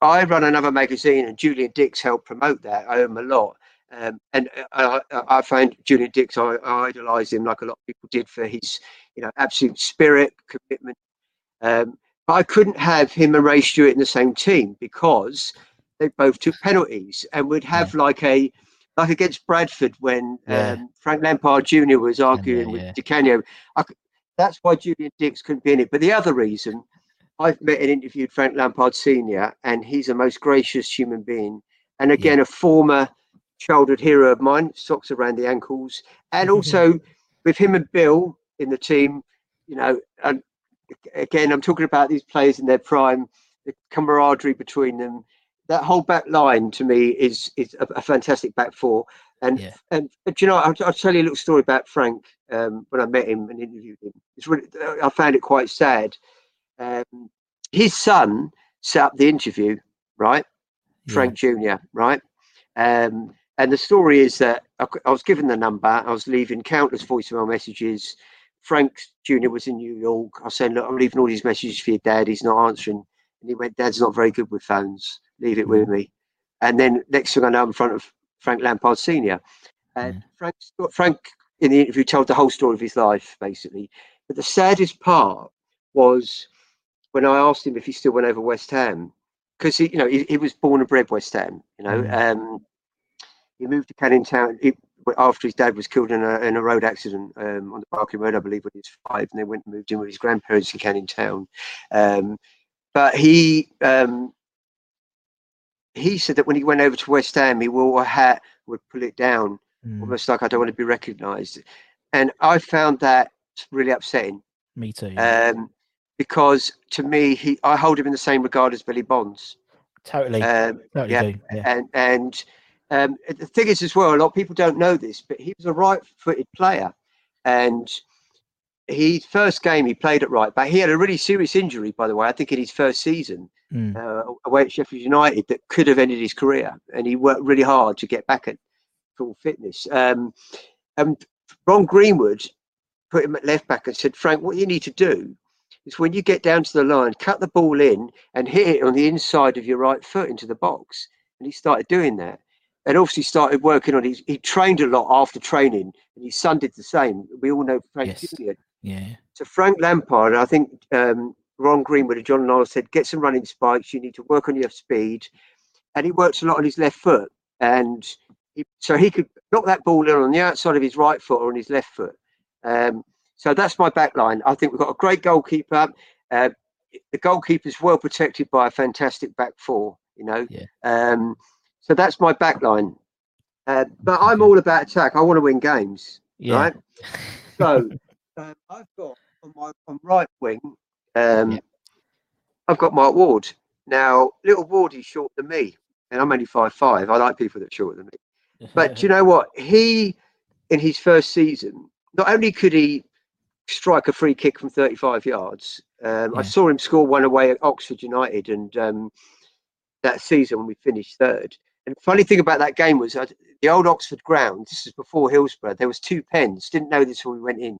I run another magazine, and Julian Dicks helped promote that. I owe him a lot. Um, and uh, I, I, found Julian Dicks, I, I idolise him like a lot of people did for his, you know, absolute spirit, commitment. Um, but I couldn't have him and Ray Stewart in the same team because they both took penalties, and we'd have like a like against Bradford when Yeah. um, Frank Lampard Jr. was arguing yeah. with Di Canio. That's why Julian Dicks couldn't be in it. But the other reason, I've met and interviewed Frank Lampard Sr., and he's a most gracious human being. And again, a former childhood hero of mine, socks around the ankles. And also with him and Bill in the team, you know, and again, I'm talking about these players in their prime, the camaraderie between them. That whole back line to me is is a, a fantastic back four. And Yeah. and do you know, I'll, I'll tell you a little story about Frank um, when I met him and interviewed him. It's really, I found it quite sad. Um, his son set up the interview, right? Yeah. Frank Jr., right? Um, and the story is that I was given the number, I was leaving countless voicemail messages. Frank Jr. was in New York. I was saying, Look, I'm leaving all these messages for your dad. He's not answering. And he went, Dad's not very good with phones. Leave it with mm. me. And then next thing I know, I'm in front of Frank Lampard Sr. And mm. Frank, Frank, in the interview, told the whole story of his life, basically. But the saddest part was when I asked him if he still went over West Ham, because he, you know, he, he was born and bred West Ham. You know, mm. um, he moved to Canning Town he, after his dad was killed in a in a road accident um, on the Barking Road, I believe, when he was five, and they went and moved in with his grandparents in Canning Town. Um, but he um, he said that when he went over to West Ham, he wore a hat, would pull it down, Mm. almost like I don't want to be recognised. and I found that really upsetting Me too. um, because to me, he I hold him in the same regard as Billy Bonds. totally. Um, totally yeah, do. Yeah. and and um, the thing is as well, a lot of people don't know this, but he was a right-footed player, and he first game he played at right back. He had a really serious injury, by the way. I think in his first season Mm. uh, away at Sheffield United that could have ended his career, and he worked really hard to get back at full fitness. Um, and Ron Greenwood put him at left back and said, Frank, what you need to do is when you get down to the line, cut the ball in and hit it on the inside of your right foot into the box. And he started doing that. And obviously started working on his, he trained a lot after training, and his son did the same. We all know Frank Yes. Jr. yeah. So Frank Lampard, I think um, Ron Greenwood and John Niles said, get some running spikes. You need to work on your speed, and he works a lot on his left foot, and he, so he could knock that ball in on the outside of his right foot or on his left foot. Um, so that's my back line. I think we've got a great goalkeeper. Uh, the goalkeeper's well protected by a fantastic back four. You know, Yeah. um, so that's my back line. Uh, but I'm all about attack. I want to win games Yeah. right? So um, I've got on my on right wing, um, Yeah. I've got Mark Ward. Now, little Wardy's shorter than me, and I'm only five five. I like people that are shorter than me. But do you know what? He, in his first season, not only could he strike a free kick from 35 yards, um, I saw him score one away at Oxford United, and um, that season when we finished third. And funny thing about that game was uh, the old Oxford ground. This is before Hillsborough. There was two pens. Didn't know this when we went in.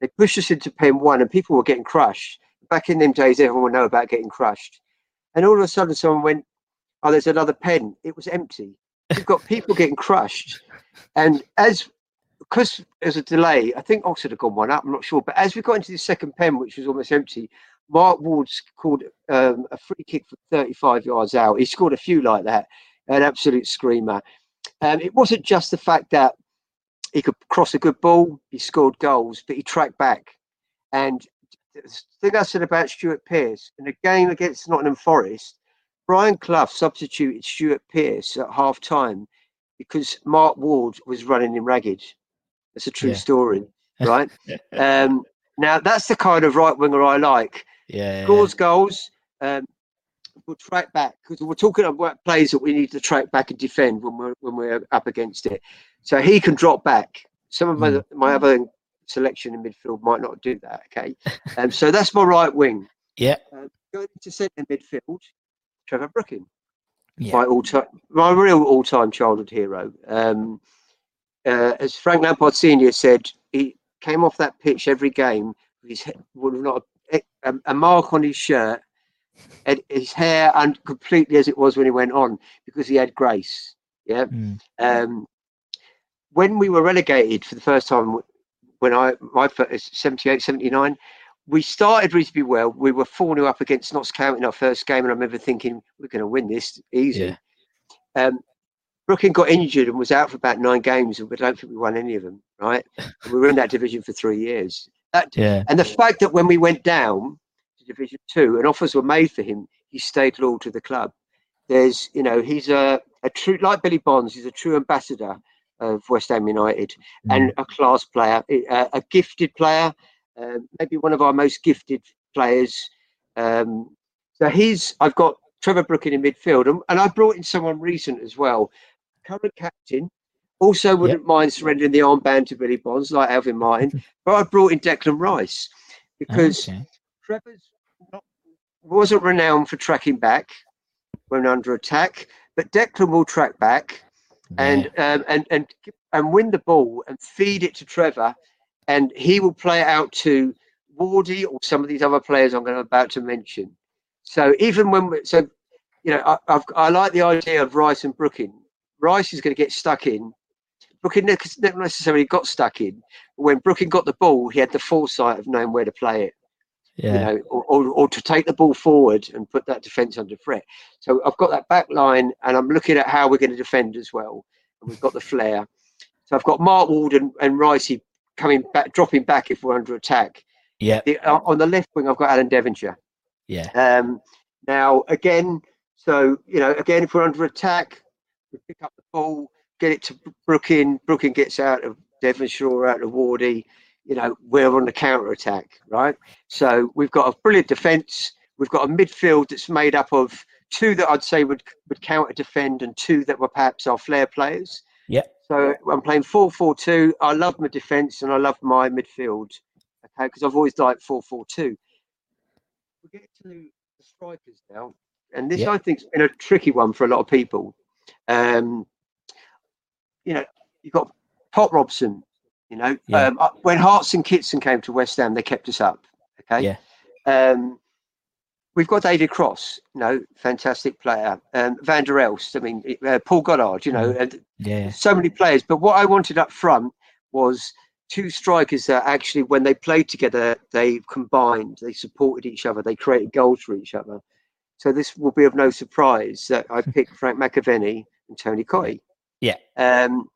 They pushed us into pen one, and people were getting crushed. Back in them days, everyone would know about getting crushed. And all of a sudden, someone went, "Oh, there's another pen." It was empty. You've got people getting crushed, and as because there's a delay, I think Oxford had gone one up. I'm not sure, but as we got into the second pen, which was almost empty, Mark Ward scored um, a free kick from 35 yards out. He scored a few like that, an absolute screamer. Um, it wasn't just the fact that he could cross a good ball, he scored goals, but he tracked back. And the thing I said about Stuart Pearce in a game against Nottingham Forest, Brian Clough substituted Stuart Pearce at half time because Mark Ward was running him ragged. That's a true Yeah. story, right? um, now, that's the kind of right winger I like yeah. scores goals. Um, we'll track back because we're talking about plays that we need to track back and defend when we're when we're up against it. So he can drop back. Some of my, Mm. my other selection in midfield might not do that. Okay, um, so that's my right wing. Yeah. Um, going to centre midfield, Trevor Brooking, Yeah. my all time, my real all time childhood hero. Um, uh, as Frank Lampard Senior said, he came off that pitch every game with his he- with not a, a, a mark on his shirt, and his hair and completely as it was when he went on because he had grace. Yeah. Mm. Um, when we were relegated for the first time, when I my first 78, 79, we started reasonably well. We were 4 0 up against Notts County in our first game, and I remember thinking, we're going to win this easy. Yeah. Um, Brooking got injured and was out for about nine games, and we don't think we won any of them, right? We were in that division for three years. That, Yeah. and the fact that when we went down to Division Two and offers were made for him, he stayed loyal to the club. There's, you know, he's a, a true, like Billy Bonds, he's a true ambassador of West Ham United and a class player, a, a gifted player, um, maybe one of our most gifted players. Um, so he's, I've got Trevor Brooking in midfield, and, and I brought in someone recent as well, current captain. Also, wouldn't mind surrendering the armband to Billy Bonds like Alvin Martin, but I brought in Declan Rice because Okay. Trevor's wasn't renowned for tracking back when under attack, but Declan will track back and um, and and and win the ball and feed it to Trevor, and he will play it out to Wardy or some of these other players I'm going to about to mention. So even when we, so, you know, I, I've I like the idea of Rice and Brooking. Rice is going to get stuck in. Brooking never necessarily got stuck in. When Brooking got the ball, he had the foresight of knowing where to play it yeah. you know, or, or, or to take the ball forward and put that defence under threat. So I've got that back line, and I'm looking at how we're going to defend as well. And we've got the flair. So I've got Mark Ward and, and Ricey coming back, dropping back if we're under attack. yeah. The, uh, on the left wing, I've got Alan Devonshire. Yeah. Um, now again, so you know, again, if we're under attack, we pick up the ball, get it to Brooking. Brooking gets out of Devonshire out of Wardy, you know, we're on the counter attack, right? So we've got a brilliant defence. We've got a midfield that's made up of two that I'd say would, would counter defend and two that were perhaps our flair players. Yeah. So I'm playing 4 4 2. I love my defence and I love my midfield. Okay, because I've always liked 4 4 2. We get to the strikers now. And this, Yeah. I think, has been a tricky one for a lot of people. Um, you know, you've got Pop Robson. You know, Yeah. um, when Hartson and Kitson came to West Ham, they kept us up. Okay. Yeah. Um, we've got David Cross. You know, fantastic player. Um, Van der Elst. I mean, uh, Paul Goddard. You know, and Yeah. so many players. But what I wanted up front was two strikers that actually, when they played together, they combined, they supported each other, they created goals for each other. So this will be of no surprise that I picked Frank McAvenny and Tony Cottee. Yeah. Um,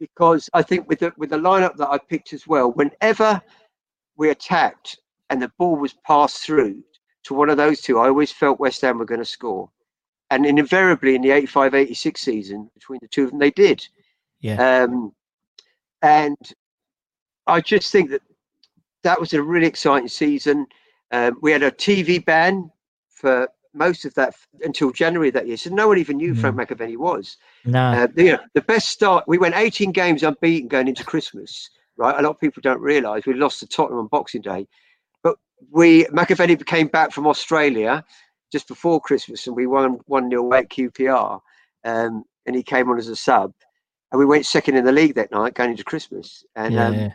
because I think with the with the lineup that I picked as well, whenever we attacked and the ball was passed through to one of those two, I always felt West Ham were going to score. And invariably in the 85 86 season, between the two of them, they did. Yeah. Um, and I just think that that was a really exciting season. Um, we had a TV ban for most of that until January that year, so no one even knew Frank McAvenny was. No. Uh, the, you know, the best start, we went 18 games unbeaten going into Christmas, right? A lot of people don't realise we lost to Tottenham on Boxing Day, but we McAvenny came back from Australia just before Christmas and we won 1 0 at QPR, um, and he came on as a sub, and we went second in the league that night going into Christmas, and yeah. um,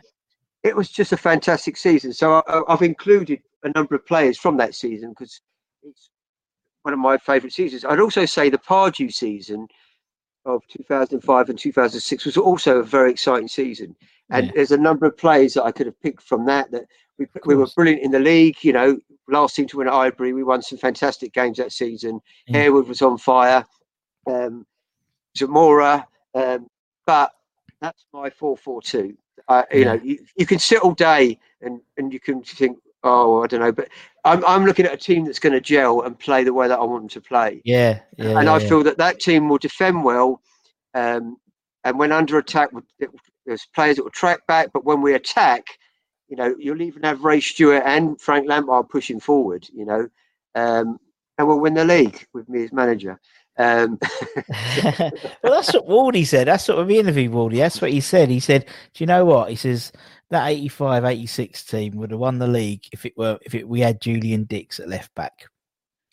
it was just a fantastic season. So I, I've included a number of players from that season because it's one of my favourite seasons. I'd also say the Pardew season of 2005 and 2006 was also a very exciting season. And Yeah. there's a number of players that I could have picked from that. That we, we were brilliant in the league. You know, last team to win at Highbury, we won some fantastic games that season. Yeah. Harewood was on fire. Um, Zamora, um, but that's my 4-4-2. Uh, you Yeah. know, you, you can sit all day and, and you can think, oh, I don't know, but I'm, I'm looking at a team that's going to gel and play the way that I want them to play. yeah. Yeah. and yeah, I yeah. feel that that team will defend well. Um, and when under attack, it- there's players that will track back, but when we attack, you know, you'll even have Ray Stewart and Frank Lampard pushing forward, you know, um, and we'll win the league with me as manager. Um, well, that's what Wardy said. That's what we interviewed Wardy. That's what he said. He said, "Do you know what?" He says that 85-86 team would have won the league if it were if it we had Julian Dicks at left back.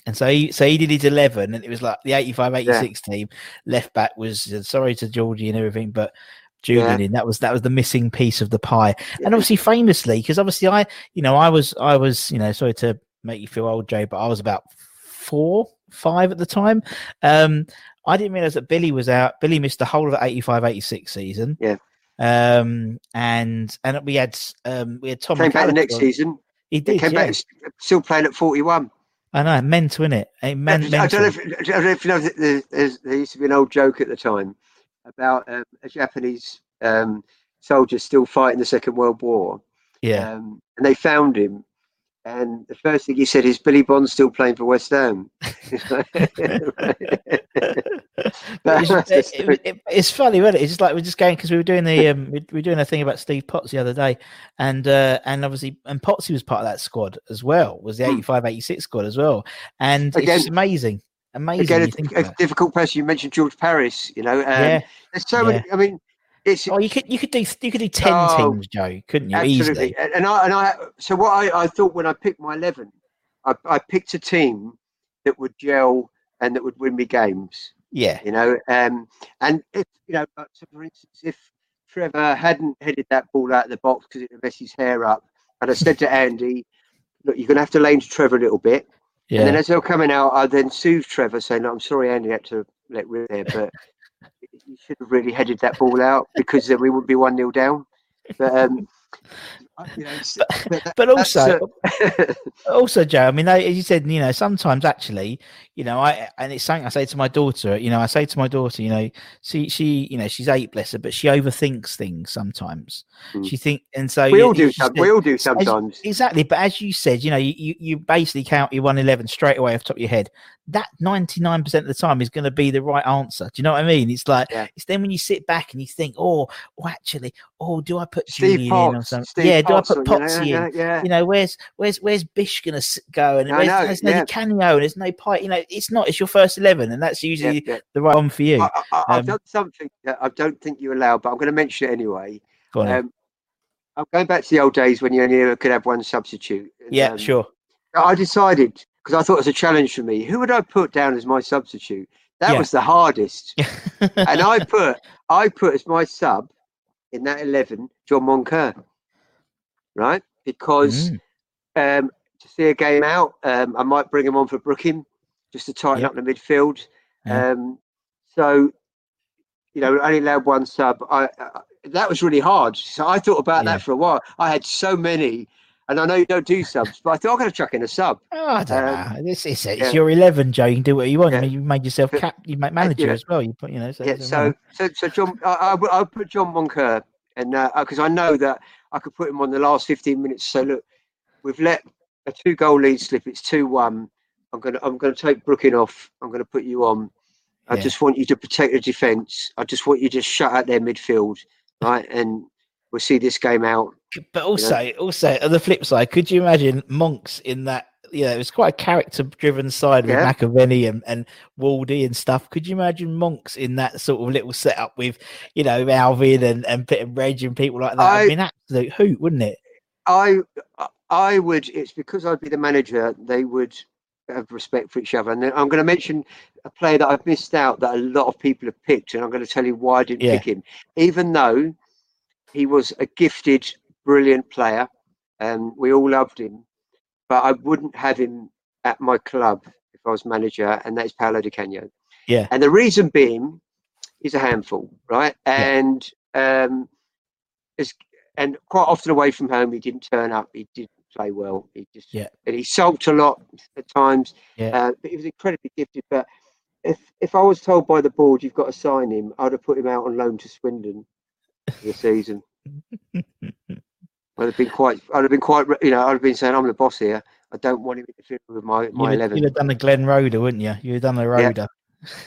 And so he so he did his eleven, and it was like the 85-86 team left back was sorry to Georgie and everything, but Julian Yeah. in that was that was the missing piece of the pie. And obviously, famously, because obviously I, you know, I was I was you know sorry to make you feel old, Joe, but I was about four, five at the time. Um, I didn't realize that Billy was out. Billy missed the whole of the 85 86 season. Yeah. Um, and and we had um we had Tom came back the next season. He He did, came yeah. back still playing at 41. I know, mental, innit? A man, I don't know if, I don't know if you know, there's, there used to be an old joke at the time about um, a Japanese um, soldier still fighting the Second World War. yeah. Um, and they found him. And the first thing he said is, Billy Bond's still playing for West Ham. It's, it- it- it- it's funny, wasn't? It's just like we're just going because we were doing the um, we, we were doing a thing about Steve Potts the other day, and uh, and obviously and Potsy was part of that squad as well. Was the Hmm. 85, 86 squad as well, and Again- it's just amazing, amazing. Again, a, a difficult person. You mentioned George Parris, you know. Um, Yeah, There's so many, I mean, it's Oh, you could you could do you could do ten Oh, teams, Joe, couldn't you? absolutely. Easily. And I, and I, so what I, I thought when I picked my 11, I, I picked a team that would gel and that would win me games. Yeah, you know. Um, and if you know, uh, so for instance, if Trevor hadn't headed that ball out of the box because it had messed his hair up, and I said to Andy, "Look, you're going to have to lane to Trevor a little bit." Yeah. And then as they were coming out, I then soothed Trevor, saying, "Look, "I'm sorry, Andy, had to let rip there, but you should have really headed that ball out because then we would be one 0 down." But um, you know, it's- but that- but also, uh, also joe i mean as you said you know sometimes actually you know i and it's something i say to my daughter you know i say to my daughter you know she she you know she's eight bless her but she overthinks things sometimes Mm. she think and so we all do. Some, we all do as- sometimes. exactly but as you said you know you, you, basically count your 111 straight away off the top of your head that 99% of the time is going to be the right answer. Do you know what I mean? It's like, Yeah. it's then when you sit back and you think, oh, oh actually, oh, do I put Steve Julian in or something? Steve yeah, do I Potts, put you know, Potsy in? yeah, yeah. You know, where's where's where's Bish going to go? And where's, know, there's no yeah. Canio and there's no Pike. You know, it's not. It's your first eleven, and that's usually yeah. the right one for you. I, I, I've Um, done something that I don't think you allow, but I'm going to mention it anyway. Go on. Um, I'm going back to the old days when you only could have one substitute. and, yeah, um, sure. I decided because I thought it was a challenge for me. Who would I put down as my substitute? That Yeah. was the hardest. and I put I put as my sub in that eleven John Moncur, right? Because Mm, um, to see a game out, um, I might bring him on for Brooking just to tighten Yep. up the midfield. Yeah. Um, so you know, only allowed one sub. I, I that was really hard. So I thought about Yeah. that for a while. I had so many, and I know you don't do subs, but I thought I'm going to chuck in a sub. Oh, I don't um, know. It's, it's, it's yeah. your eleven, Joe. You can do what you want. Yeah. I mean, you made yourself cap. You make manager as well. You put, you know. So, Yeah. So so so John, I, I, I put John Moncur, and because I know that I could put him on the last 15 minutes. So look, we've let a two goal lead slip. It's two one. I'm gonna I'm gonna take Brooking off. I'm gonna put you on. I Yeah. just want you to protect the defence. I just want you to shut out their midfield, right? And we'll see this game out. But also, also on the flip side, could you imagine monks in that? You know, it was quite a character-driven side with Yeah. McAvenny and, and Wardy and stuff. Could you imagine monks in that sort of little setup with, you know, Alvin and and Pit and Reg and people like that? I, I- mean, absolute hoot, wouldn't it? I I would. It's because I'd be the manager. They would have respect for each other. And then I'm going to mention a player that I've missed out that a lot of people have picked, and I'm going to tell you why I didn't Yeah. pick him, even though he was a gifted, brilliant player, and we all loved him. But I wouldn't have him at my club if I was manager, and that's Paolo Di Canio. Yeah. And the reason being, he's a handful, right? Yeah. And um, is and quite often away from home, he didn't turn up. He didn't play well. He just Yeah. and he sulked a lot at times. Yeah. Uh, but he was incredibly gifted. But if if I was told by the board you've got to sign him, I'd have put him out on loan to Swindon for the season. I'd have been quite. I'd have been quite. You know, I'd have been saying, "I'm the boss here. I don't want him interfering with my You'd my have, eleven. you'd have done the Glenn Roeder, wouldn't you? You'd have done the Roeder.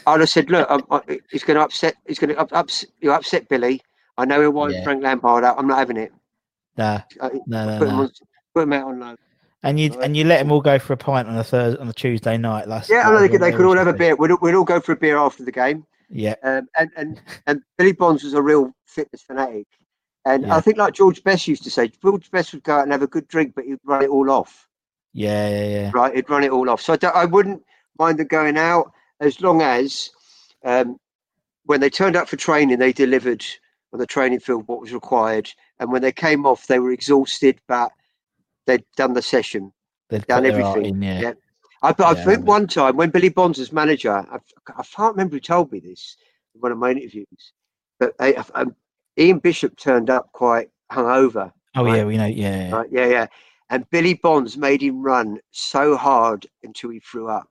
I'd have said, "Look, I'm, I, he's going to upset. He's going to up, ups, you upset Billy. I know he'll wind Yeah. Frank Lampard out. I'm not having it. Nah, I, no, no, put, him on, put him out on loan." And you and you let them all go for a pint on a Thursday on a Tuesday night. Last Yeah, I know they could, they could all have a beer. We'd, all- we'd all go for a beer after the game. Yeah, Um, and, and, and Billy Bonds was a real fitness fanatic. And Yeah. I think, like George Best used to say, George Best would go out and have a good drink, but he'd run it all off. yeah, yeah, yeah. Right, he'd run it all off. So I, I wouldn't mind them going out as long as um, when they turned up for training, they delivered on the training field what was required. And when they came off, they were exhausted, but they'd done the session. They'd done put their art everything, in, yeah. yeah. I, I Yeah, think one time when Billy Bonds was manager, I, I can't remember who told me this in one of my interviews, but I, um, Ian Bishop turned up quite hungover. Oh Right. yeah, we know. Yeah, yeah. Right? Yeah, yeah. And Billy Bonds made him run so hard until he threw up.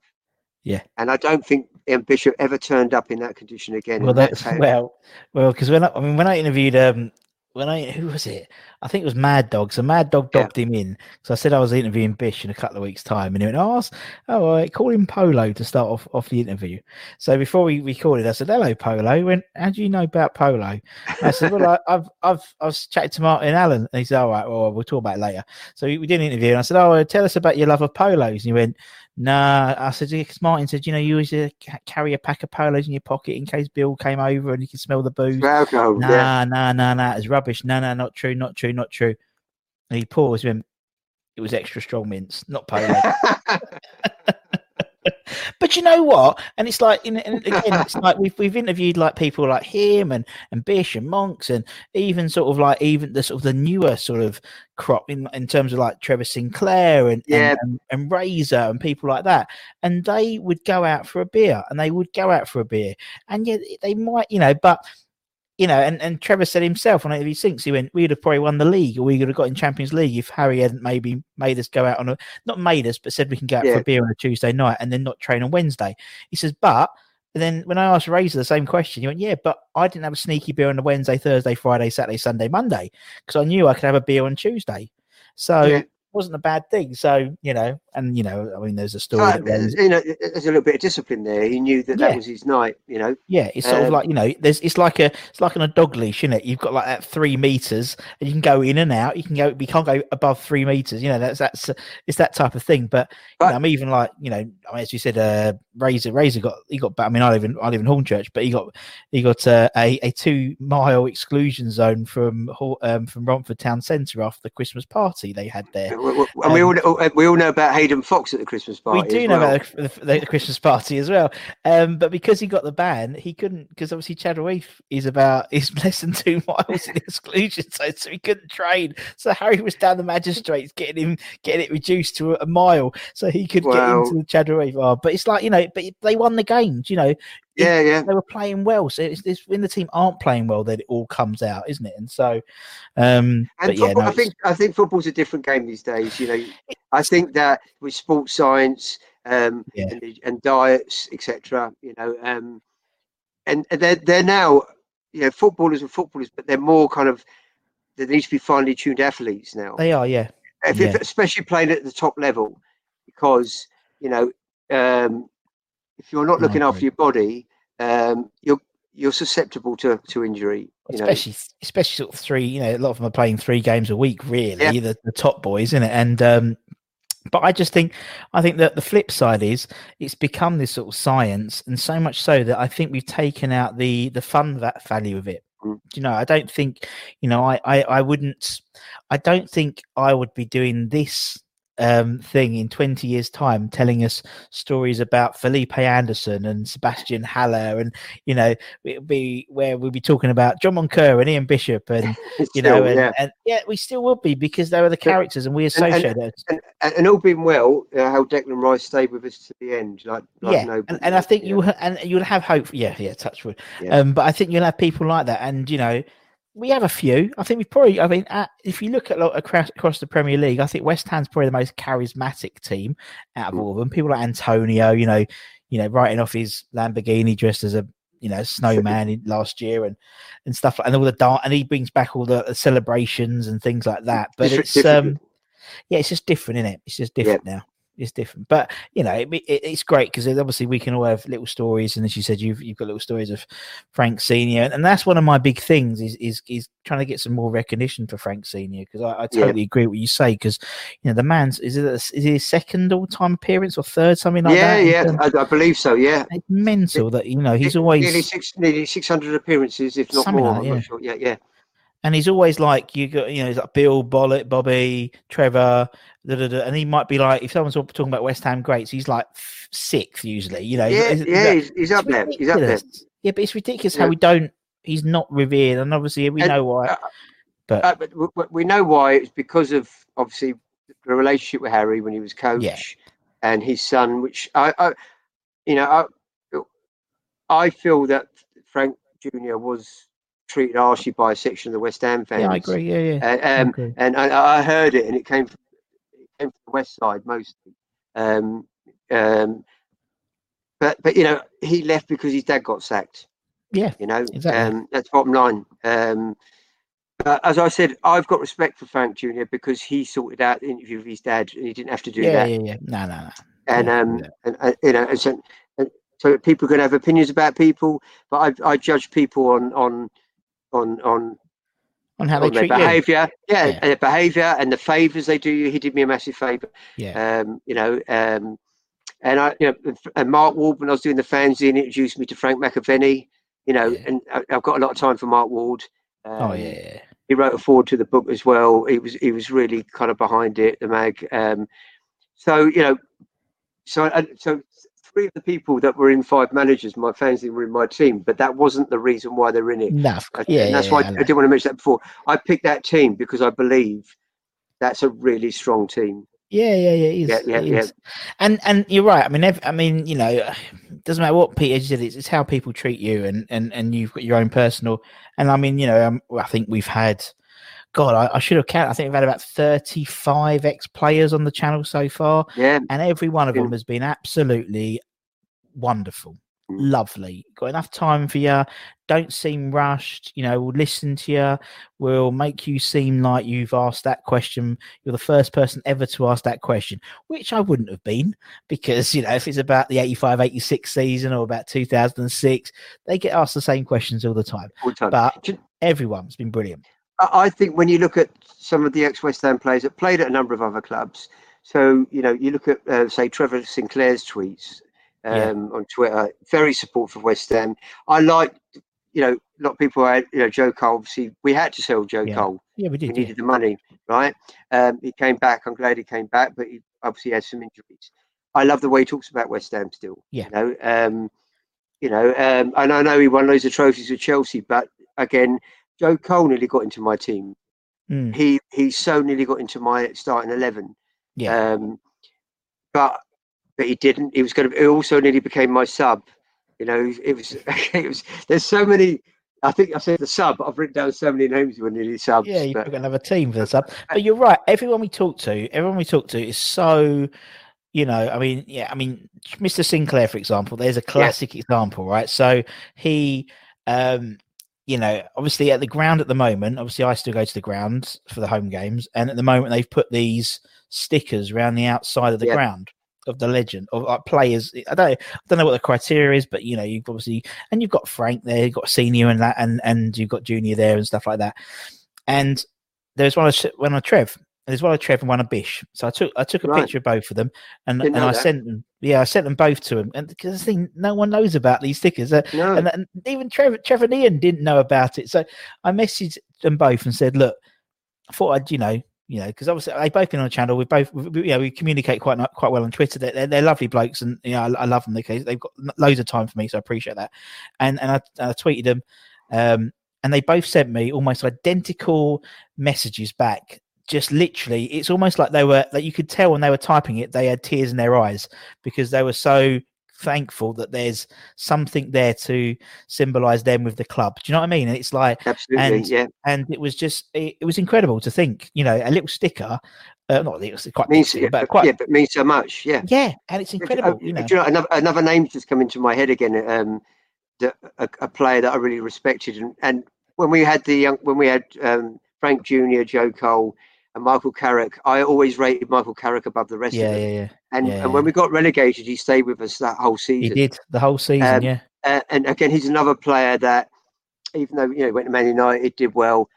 Yeah. And I don't think Ian Bishop ever turned up in that condition again. Well, that's how- well, well, because when I, I mean, when I interviewed, um, when I who was it? I think it was Mad Dog. So Mad Dog Yeah. dobbed him in. So I said I was interviewing Bish in a couple of weeks' time, and he went, "Oh, oh, right, call him Polo to start off off the interview." So before we recorded, I said, "Hello, Polo." He went, "How do you know about Polo?" I said, "Well, I, I've I've I've chatted to Martin Allen." And he said, "All right, well, we'll talk about it later." So we, we did an interview, and I said, "Oh, tell us about your love of polos." And he went, Nah, I said, because Martin said, you know, you always uh, carry a pack of polos in your pocket in case Bill came over and you could smell the booze. Alcohol, Nah, yeah. nah, nah, nah. It's rubbish. No, no, not true, not true, not true. And he paused. Went, it was extra strong mints, not polo. but you know what? And it's like, and again, it's like we've we've interviewed like people like him and and Bish and Monks and even sort of like even the sort of the newer sort of crop in in terms of like Trevor Sinclair and Yeah. and, and, and Razor and people like that. And they would go out for a beer and they would go out for a beer. And yeah, they might, you know, but you know, and, and Trevor said himself on AV Sinks, he thinks he went, we'd have probably won the league or we would have got in Champions League if Harry hadn't maybe made us go out on a, not made us, but said we can go out for a beer on a Tuesday night and then not train on Wednesday. He says, but and then when I asked Razor the same question, he went, yeah, but I didn't have a sneaky beer on a Wednesday, Thursday, Friday, Saturday, Sunday, Monday because I knew I could have a beer on Tuesday. So Yeah. it wasn't a bad thing. So, you know, and you know, I mean, there's a story. Uh, that you know, there's a little bit of discipline there. He knew that Yeah. that was his night. You know, Yeah, it's sort of Um, like you know, there's it's like a it's like on a dog leash, isn't it? You've got like that three meters, and you can go in and out. You can go, we can't go above three meters. You know, that's that's it's that type of thing. But, know, I'm even like you know, I mean, as you said, uh, Razor Razor got he got. I mean, I live in I live in Hornchurch, but he got he got uh, a a two mile exclusion zone from um, from Romford Town Centre after the Christmas party they had there. and we, we all we all know about Hayden Foxe at the Christmas party. We do as know well. about the, the, the Christmas party as well, um, but because he got the ban, he couldn't. Because obviously Chadwell is about is less than two miles in exclusion zone, so he couldn't train. So Harry was down the magistrates getting him getting it reduced to a, a mile, so he could Wow. get into the Chadwell. Oh, but it's like you know, but they won the games. You know, Yeah, yeah. they were playing well. So it's, it's when the team aren't playing well that it all comes out, isn't it? And so, um, And but yeah, no, I think I think football's a different game these days. You know, I think that with sports science um, Yeah. and, and diets, etc. You know, um, and and they're they're now you know footballers are footballers, but they're more kind of they need to be finely tuned athletes now. they are. Yeah, if, if- yeah. especially playing at the top level, because you know um, if you're not looking after your body, um, you're you're susceptible to, to injury. You know, especially especially sort of three you know a lot of them are playing three games a week really Yeah. the, the top boys isn't it and um but I just think I think that the flip side is it's become this sort of science and so much so that I think we've taken out the the fun va- value of it. Mm. You know, I don't think you know I, I I wouldn't I don't think I would be doing this um thing in 20 years time telling us stories about Felipe Anderson and Sebastian Haller and you know it'll be where we'll be talking about John Moncur and Ian Bishop and you still, know and yeah. and yeah we still will be because they were the characters and we and- associate it and, and, and all being well, uh, how Declan Rice stayed with us to the end, like, like yeah, nobody, and, and I think yeah. you and you'll have hope. Yeah, yeah, touch wood. Yeah. Um, but I think you'll have people like that, and you know, we have a few. I think we probably. I mean, at, if you look at lot across, across the Premier League, I think West Ham's probably the most charismatic team out of Mm. all of them. People like Antonio, you know, you know, writing off his Lamborghini dressed as a you know snowman in, last year and and stuff like and all the dart and he brings back all the, the celebrations and things like that. But Different- it's um yeah, it's just different, isn't it? It's just different now. It's different, but you know, it, it, it's great because obviously we can all have little stories, and as you said, you've you've got little stories of Frank Senior, and, and that's one of my big things is is is trying to get some more recognition for Frank Senior because I, I Yeah. totally agree with what you say because you know the man's is it a, is it his second all time appearance or third something like yeah, that? Yeah, um, I, I believe so. Yeah, it's mental that you know he's always nearly six, nearly six hundred appearances, if not more. like I'm yeah. not sure. Yeah, yeah, and he's always like you got you know he's like Bill Bollet, Bobby, Trevor, da, da, da, and he might be like if someone's talking about West Ham greats, he's like sixth usually. You know, yeah, He's- yeah. He's, he's up there. He's up there. Yeah, but it's ridiculous how we don't. He's not revered, and obviously we And, know why. uh, but Uh, but w- w- we know why. It's because of obviously the relationship with Harry when he was coach, and his son. Which I, I you know, I, I feel that Frank Junior was treated harshly by a section of the West Ham fans. yeah, I agree. Yeah, yeah. And, I um, agree. and I, I heard it, and it came from, it came from the west side mostly. Um, um, but but you know, he left because his dad got sacked. Yeah, You know, exactly. um, that's bottom line. Um, but as I said, I've got respect for Frank Junior because he sorted out the interview with his dad, and he didn't have to do yeah, that. yeah, yeah. No, no, no. And yeah, um, and uh, you know, and so, and so people can have opinions about people, but I I judge people on on on on On how they on their treat you. Yeah, Yeah. their behaviour and the favours they do you. He did me a massive favour. Yeah, Um, you know, um, and I, you know, and Mark Ward when I was doing the fanzine introduced me to Frank McAvenny. You know, Yeah. and I, I've got a lot of time for Mark Ward. oh Um, yeah, yeah. He wrote a forward to the book as well. He was he was really kind of behind it, the mag. Um, so you know, so so three of the people that were in Five Managers, my fanzine were in my team, but that wasn't the reason why they're in it. No, of I- course. yeah, and that's yeah, why yeah, I, I didn't want to mention that before. I picked that team because I believe that's a really strong team. Yeah, yeah, yeah, it is. Yeah, yeah, yeah. And and you're right. I mean, ev- I mean, you know, it doesn't matter what Peter said. It's, it's how people treat you, and and and you've got your own personal. And I mean, you know, um, I think we've had. God, I, I should have counted. I think we've had about 35 ex players on the channel so far, Yeah, and every one of Yeah. them has been absolutely wonderful. Mm. lovely. Got enough time for you. Don't seem rushed. You know, we'll listen to you. We'll make you seem like you've asked that question. You're the first person ever to ask that question, which I wouldn't have been because, you know, if it's about the 85 86 season or about 2006, they get asked the same questions all the time. All the time. But everyone's been brilliant. I think when you look at some of the ex-West Ham players that played at a number of other clubs, so you know you look at uh, say Trevor Sinclair's tweets um, Yeah. on Twitter, very supportive of West Ham. I like, you know, a lot of people had, you know, Joe Cole. Obviously, we had to sell Joe Yeah. Cole. Yeah, we We did. Yeah. needed the money, right? Um, he came back. I'm glad he came back, but he obviously had some injuries. I love the way he talks about West Ham still. Yeah. You know, um, you know, um, and I know he won loads of trophies with Chelsea, but again, Joe Cole nearly got into my team. Mm, He he so nearly got into my starting eleven. yeah. Um, but but he didn't. He was going to. He also nearly became my sub. You know, it was. It was. There's so many. I think I said the sub. I've written down so many names who were nearly subs. Yeah, you've but, got another team for the sub. But you're right. Everyone we talk to, everyone we talk to is so, you know, I mean, yeah, I mean, Mr. Sinclair, for example, there's a classic example, right? So he, um, you know, obviously at the ground at the moment, obviously I still go to the ground for the home games, and at the moment they've put these stickers around the outside of the ground of the legend of like players. I don't, I don't know what the criteria is, but you know, you've obviously and you've got Frank there, you've got senior and that, and and you've got junior there and stuff like that. And there's one of one of Trev. There's one of Trev and one of Bish. So I took I took a Right. picture of both of them, and Didn't and I that. sent them. Yeah, I sent them both to him, and because the thing, no one knows about these stickers, uh, no, and, and even Trevor Trevor and Ian didn't know about it. So I messaged them both and said, "Look, I thought I'd, you know, you know, because obviously they both been on the channel. We both, we, we- you know, we communicate quite quite well on Twitter. They're, they're, they're lovely blokes, and you know, I, I love them. They, they've got loads of time for me, so I appreciate that. And and I, and I tweeted them, um, and they both sent me almost identical messages back. Just literally, it's almost like they were like you could tell when they were typing it, they had tears in their eyes because they were so thankful that there's something there to symbolize them with the club. Do you know what I mean? And it's like absolutely, and- yeah. and it was just it, it was incredible to think you know a little sticker uh, not that it was quite Means big, yeah, but but, quite yeah, but means so much. Yeah. yeah and it's Uh, incredible do you know another, another name's just come into my head again. Um, the, a, a player that I really respected, and, and when we had the young, when we had um, Frank Junior, Joe Cole, and Michael Carrick, I always rated Michael Carrick above the rest yeah of them. yeah yeah And yeah, and when we got relegated, he stayed with us that whole season. he did the whole season Um, yeah Uh, and again, he's another player that, even though you know he went to Man United, did well.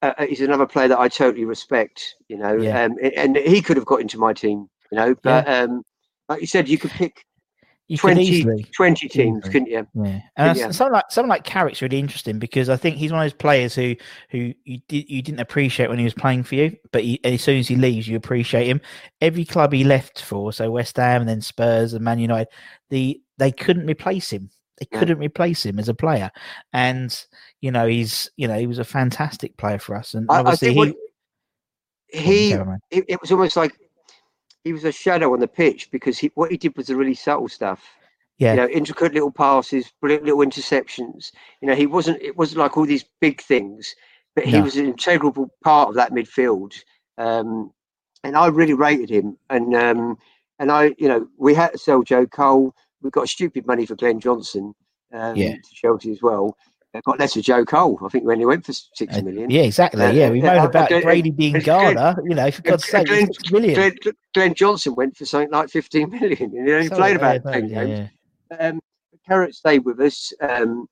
Uh, uh, he's another player that I totally respect. You know, Yeah. um, and he could have got into my team. You know, but um, like you said, you could pick you could 20, easily 20 teams, Easily. couldn't you? Yeah, and Yeah. someone like someone like Carrick's really interesting because I think he's one of those players who who you did you didn't appreciate when he was playing for you, but he, as soon as he leaves, you appreciate him. Every club he left for, so West Ham and then Spurs and Man United, the they couldn't replace him. They Yeah. couldn't replace him as a player, and you know he's you know he was a fantastic player for us, and I, I obviously what he. he, Go on, Cameron. it, it was almost like he was a shadow on the pitch because he what he did was the really subtle stuff. yeah, You know, intricate little passes, brilliant little interceptions. You know, he wasn't. It wasn't like all these big things, but he No. was an integral part of that midfield. Um, and I really rated him. And um, and I, you know, we had to sell Joe Cole. We got stupid money for Glenn Johnson. Um, Yeah. to Chelsea as well. Got less for Joe Cole. I think when he went for six million. Uh, yeah, exactly. Uh, yeah, we uh, moan uh, about Brady being Garda. You know, for God's sake, Glenn- six million. Glenn, Glenn Johnson went for something like 15 million and he only So, played about no, 10 yeah, games. yeah. Um, Carrick stayed with us. Um,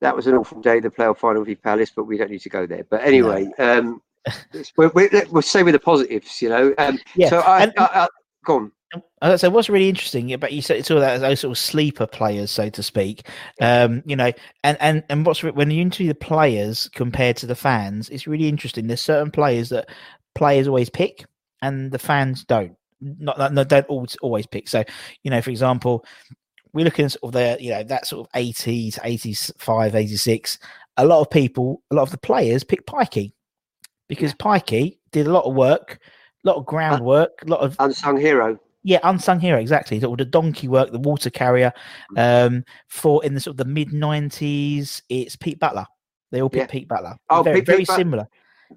that was an awful day, the playoff final with Palace, but we don't need to go there. But anyway, um, we we we'll stay with the positives, you know. Um, Yeah, So I, and- I, I, go on. Uh, so what's really interesting about you said it's all that those sort of sleeper players, so to speak. Um, you know, and and and what's when you interview the players compared to the fans, it's really interesting. There's certain players that players always pick, and the fans don't. Not, not no, don't always always pick. So, you know, for example, we're looking at sort of the you know that sort of 80 to 85, 86. A lot of people, a lot of the players pick Pikey because Pikey did a lot of work, a lot of groundwork, a lot of Unsung hero. Yeah, unsung hero, exactly. All the donkey work, the water carrier. Mm. Um, for in the sort of the mid nineties, it's Pete Butler. They all pick Yeah. Pete Butler. Oh, very, Pete- very Pete similar.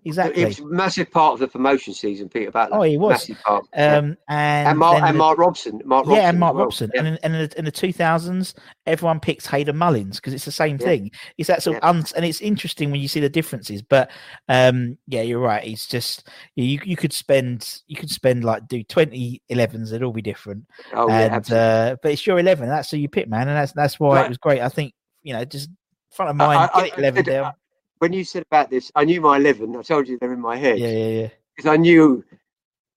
Exactly. He was a massive part of the promotion season, Peter Butler. Oh, he was. Massive part. Yeah. Um, and and Mark and the- Mark Robson. Mark yeah, and Mark well. Robson. Yeah. And, in, and in, the, in the 2000s, everyone picks Hayden Mullins because it's the same Yeah. thing. It's that sort of, uns and it's interesting when you see the differences. But um, yeah, you're right. It's just you you could spend you could spend like do 2011s, they'd all be different. oh, yeah, and uh, but it's your 11. That's who you pick, man, and that's that's why Right. it was great. I think you know just front of mind, I- get it I- 11 I- down. When you said about this, I knew my eleven. I told you they're in my head Yeah, yeah, yeah. because I knew,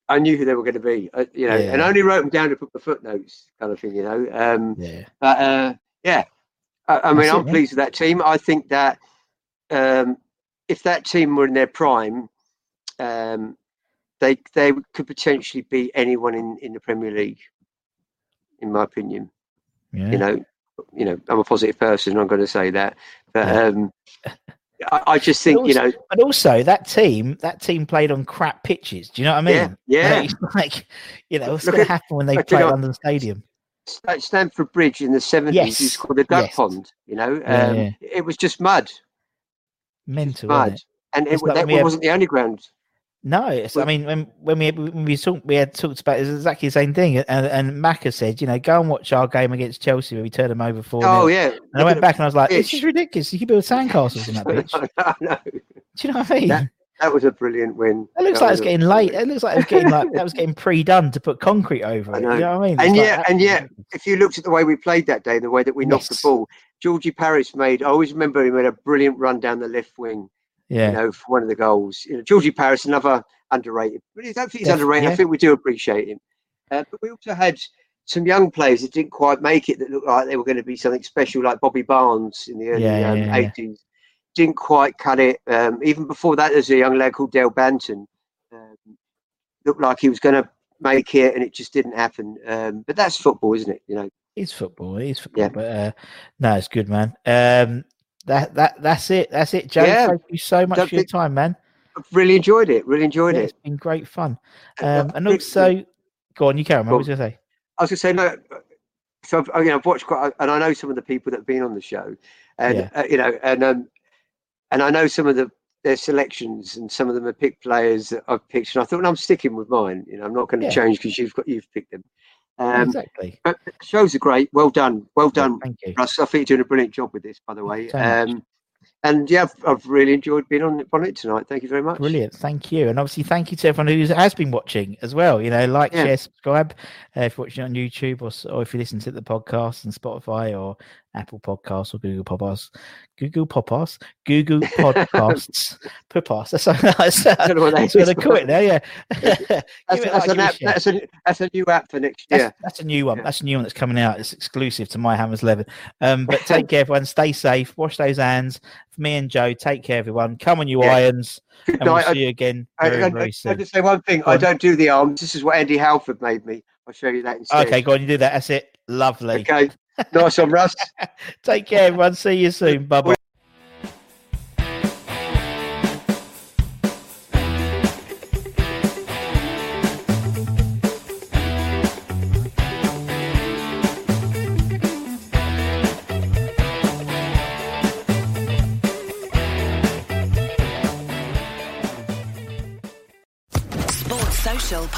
I knew who they were going to be. uh, you know, and I only wrote them down to put the footnotes, kind of thing. You know, um, Yeah, but uh, yeah, I, I mean, it, I'm man. pleased with that team. I think that um, if that team were in their prime, um, they they could potentially be anyone in, in the Premier League, in my opinion. yeah. you know you know i'm a positive person i'm going to say that but Yeah. um I, I just think you know and also that team, that team played on crap pitches. Do you know what I mean? yeah yeah Like, you know, what's going to happen when they play know- London Stadium? stamford bridge in the 70s Yes, it's called the duck yes. pond you know um, Yeah, yeah. it was just mud Mental, mud isn't it? and it, that when wasn't the only ground No, it's, I mean, when when we when we talked, we had talked about it's exactly the same thing, and and Macca said, you know, go and watch our game against Chelsea where we turned them over four. oh yeah And I went back and I was like, this is ridiculous. You can build sandcastles in that pitch. I know. Do you know what I mean? That- that was a brilliant win It looks That like it's getting late. It looks like it's getting like that was getting pre-done to put concrete over it. know. You know what I mean? And It's like yet- and ridiculous. if you looked at the way we played that day, the way that we knocked Yes. the ball, Georgie Parris made. I always remember he made a brilliant run down the left wing. Yeah, you know, for one of the goals. You know, Georgie Parris, another underrated. But I don't think he's Def- underrated. yeah. I think we do appreciate him. Uh, but we also had some young players that didn't quite make it that looked like they were going to be something special, like Bobby Barnes in the early Yeah, yeah, um, yeah, yeah. 80s. Didn't quite cut it. Um, even before that, there's a young lad called Dale Banton. Um, looked like he was going to make it, and it just didn't happen. Um, but that's football, isn't it? You know. it's football. It is football. Yeah. But uh, no, it's good, man. That that that's it. That's it, Joe. Yeah. Thank you so much Don't for your time, man. I've really enjoyed it. Really enjoyed Yeah, it. it's been great fun. Uh, Um, and also, go on, you carry on. man. What was I going to say? I was going to say no. So I've, I- you know, I've watched quite, and I know some of the people that have been on the show, and Yeah. uh, you know, and um, and I know some of the their selections, and some of them are picked players that I've picked, and I thought, no, I'm sticking with mine. You know, I'm not going to Yeah. change because you've got you've picked them. Um, exactly. but shows are great. Well done. Well done, Thank you. Russ. I think you're doing a brilliant job with this, by the way. Um, and yeah, I've, I've really enjoyed being on on it tonight. Thank you very much. Brilliant. Thank you. And obviously, thank you to everyone who has been watching as well. You know, like, Yeah. share, subscribe uh, if you're watching on YouTube or, or if you listen to the podcast on Spotify or Apple Podcasts or Google Podcasts. Google Podcasts. Google Podcasts. Podcasts. That's, that's, I don't know what that's what. I call it now. Yeah. That's, a that's, like, an app, that's a that's a new app for next That's, year. that's a new one. Yeah. That's a new one that's coming out. It's exclusive to My Hammers 11. Um, but take care, everyone. Stay safe. Wash those hands. Me and Joe, take care, everyone. Come on, you Yeah. irons. Good And we'll night. I- see you again I, very, I, very soon. I'll just say one thing. Go I on. don't do the arms. This is what Andy Halford made me. I'll show you that instead. Okay, go on. You do that. That's it. Lovely. Okay. Nice one, Russ. Take care, everyone. See you soon. Bye bye.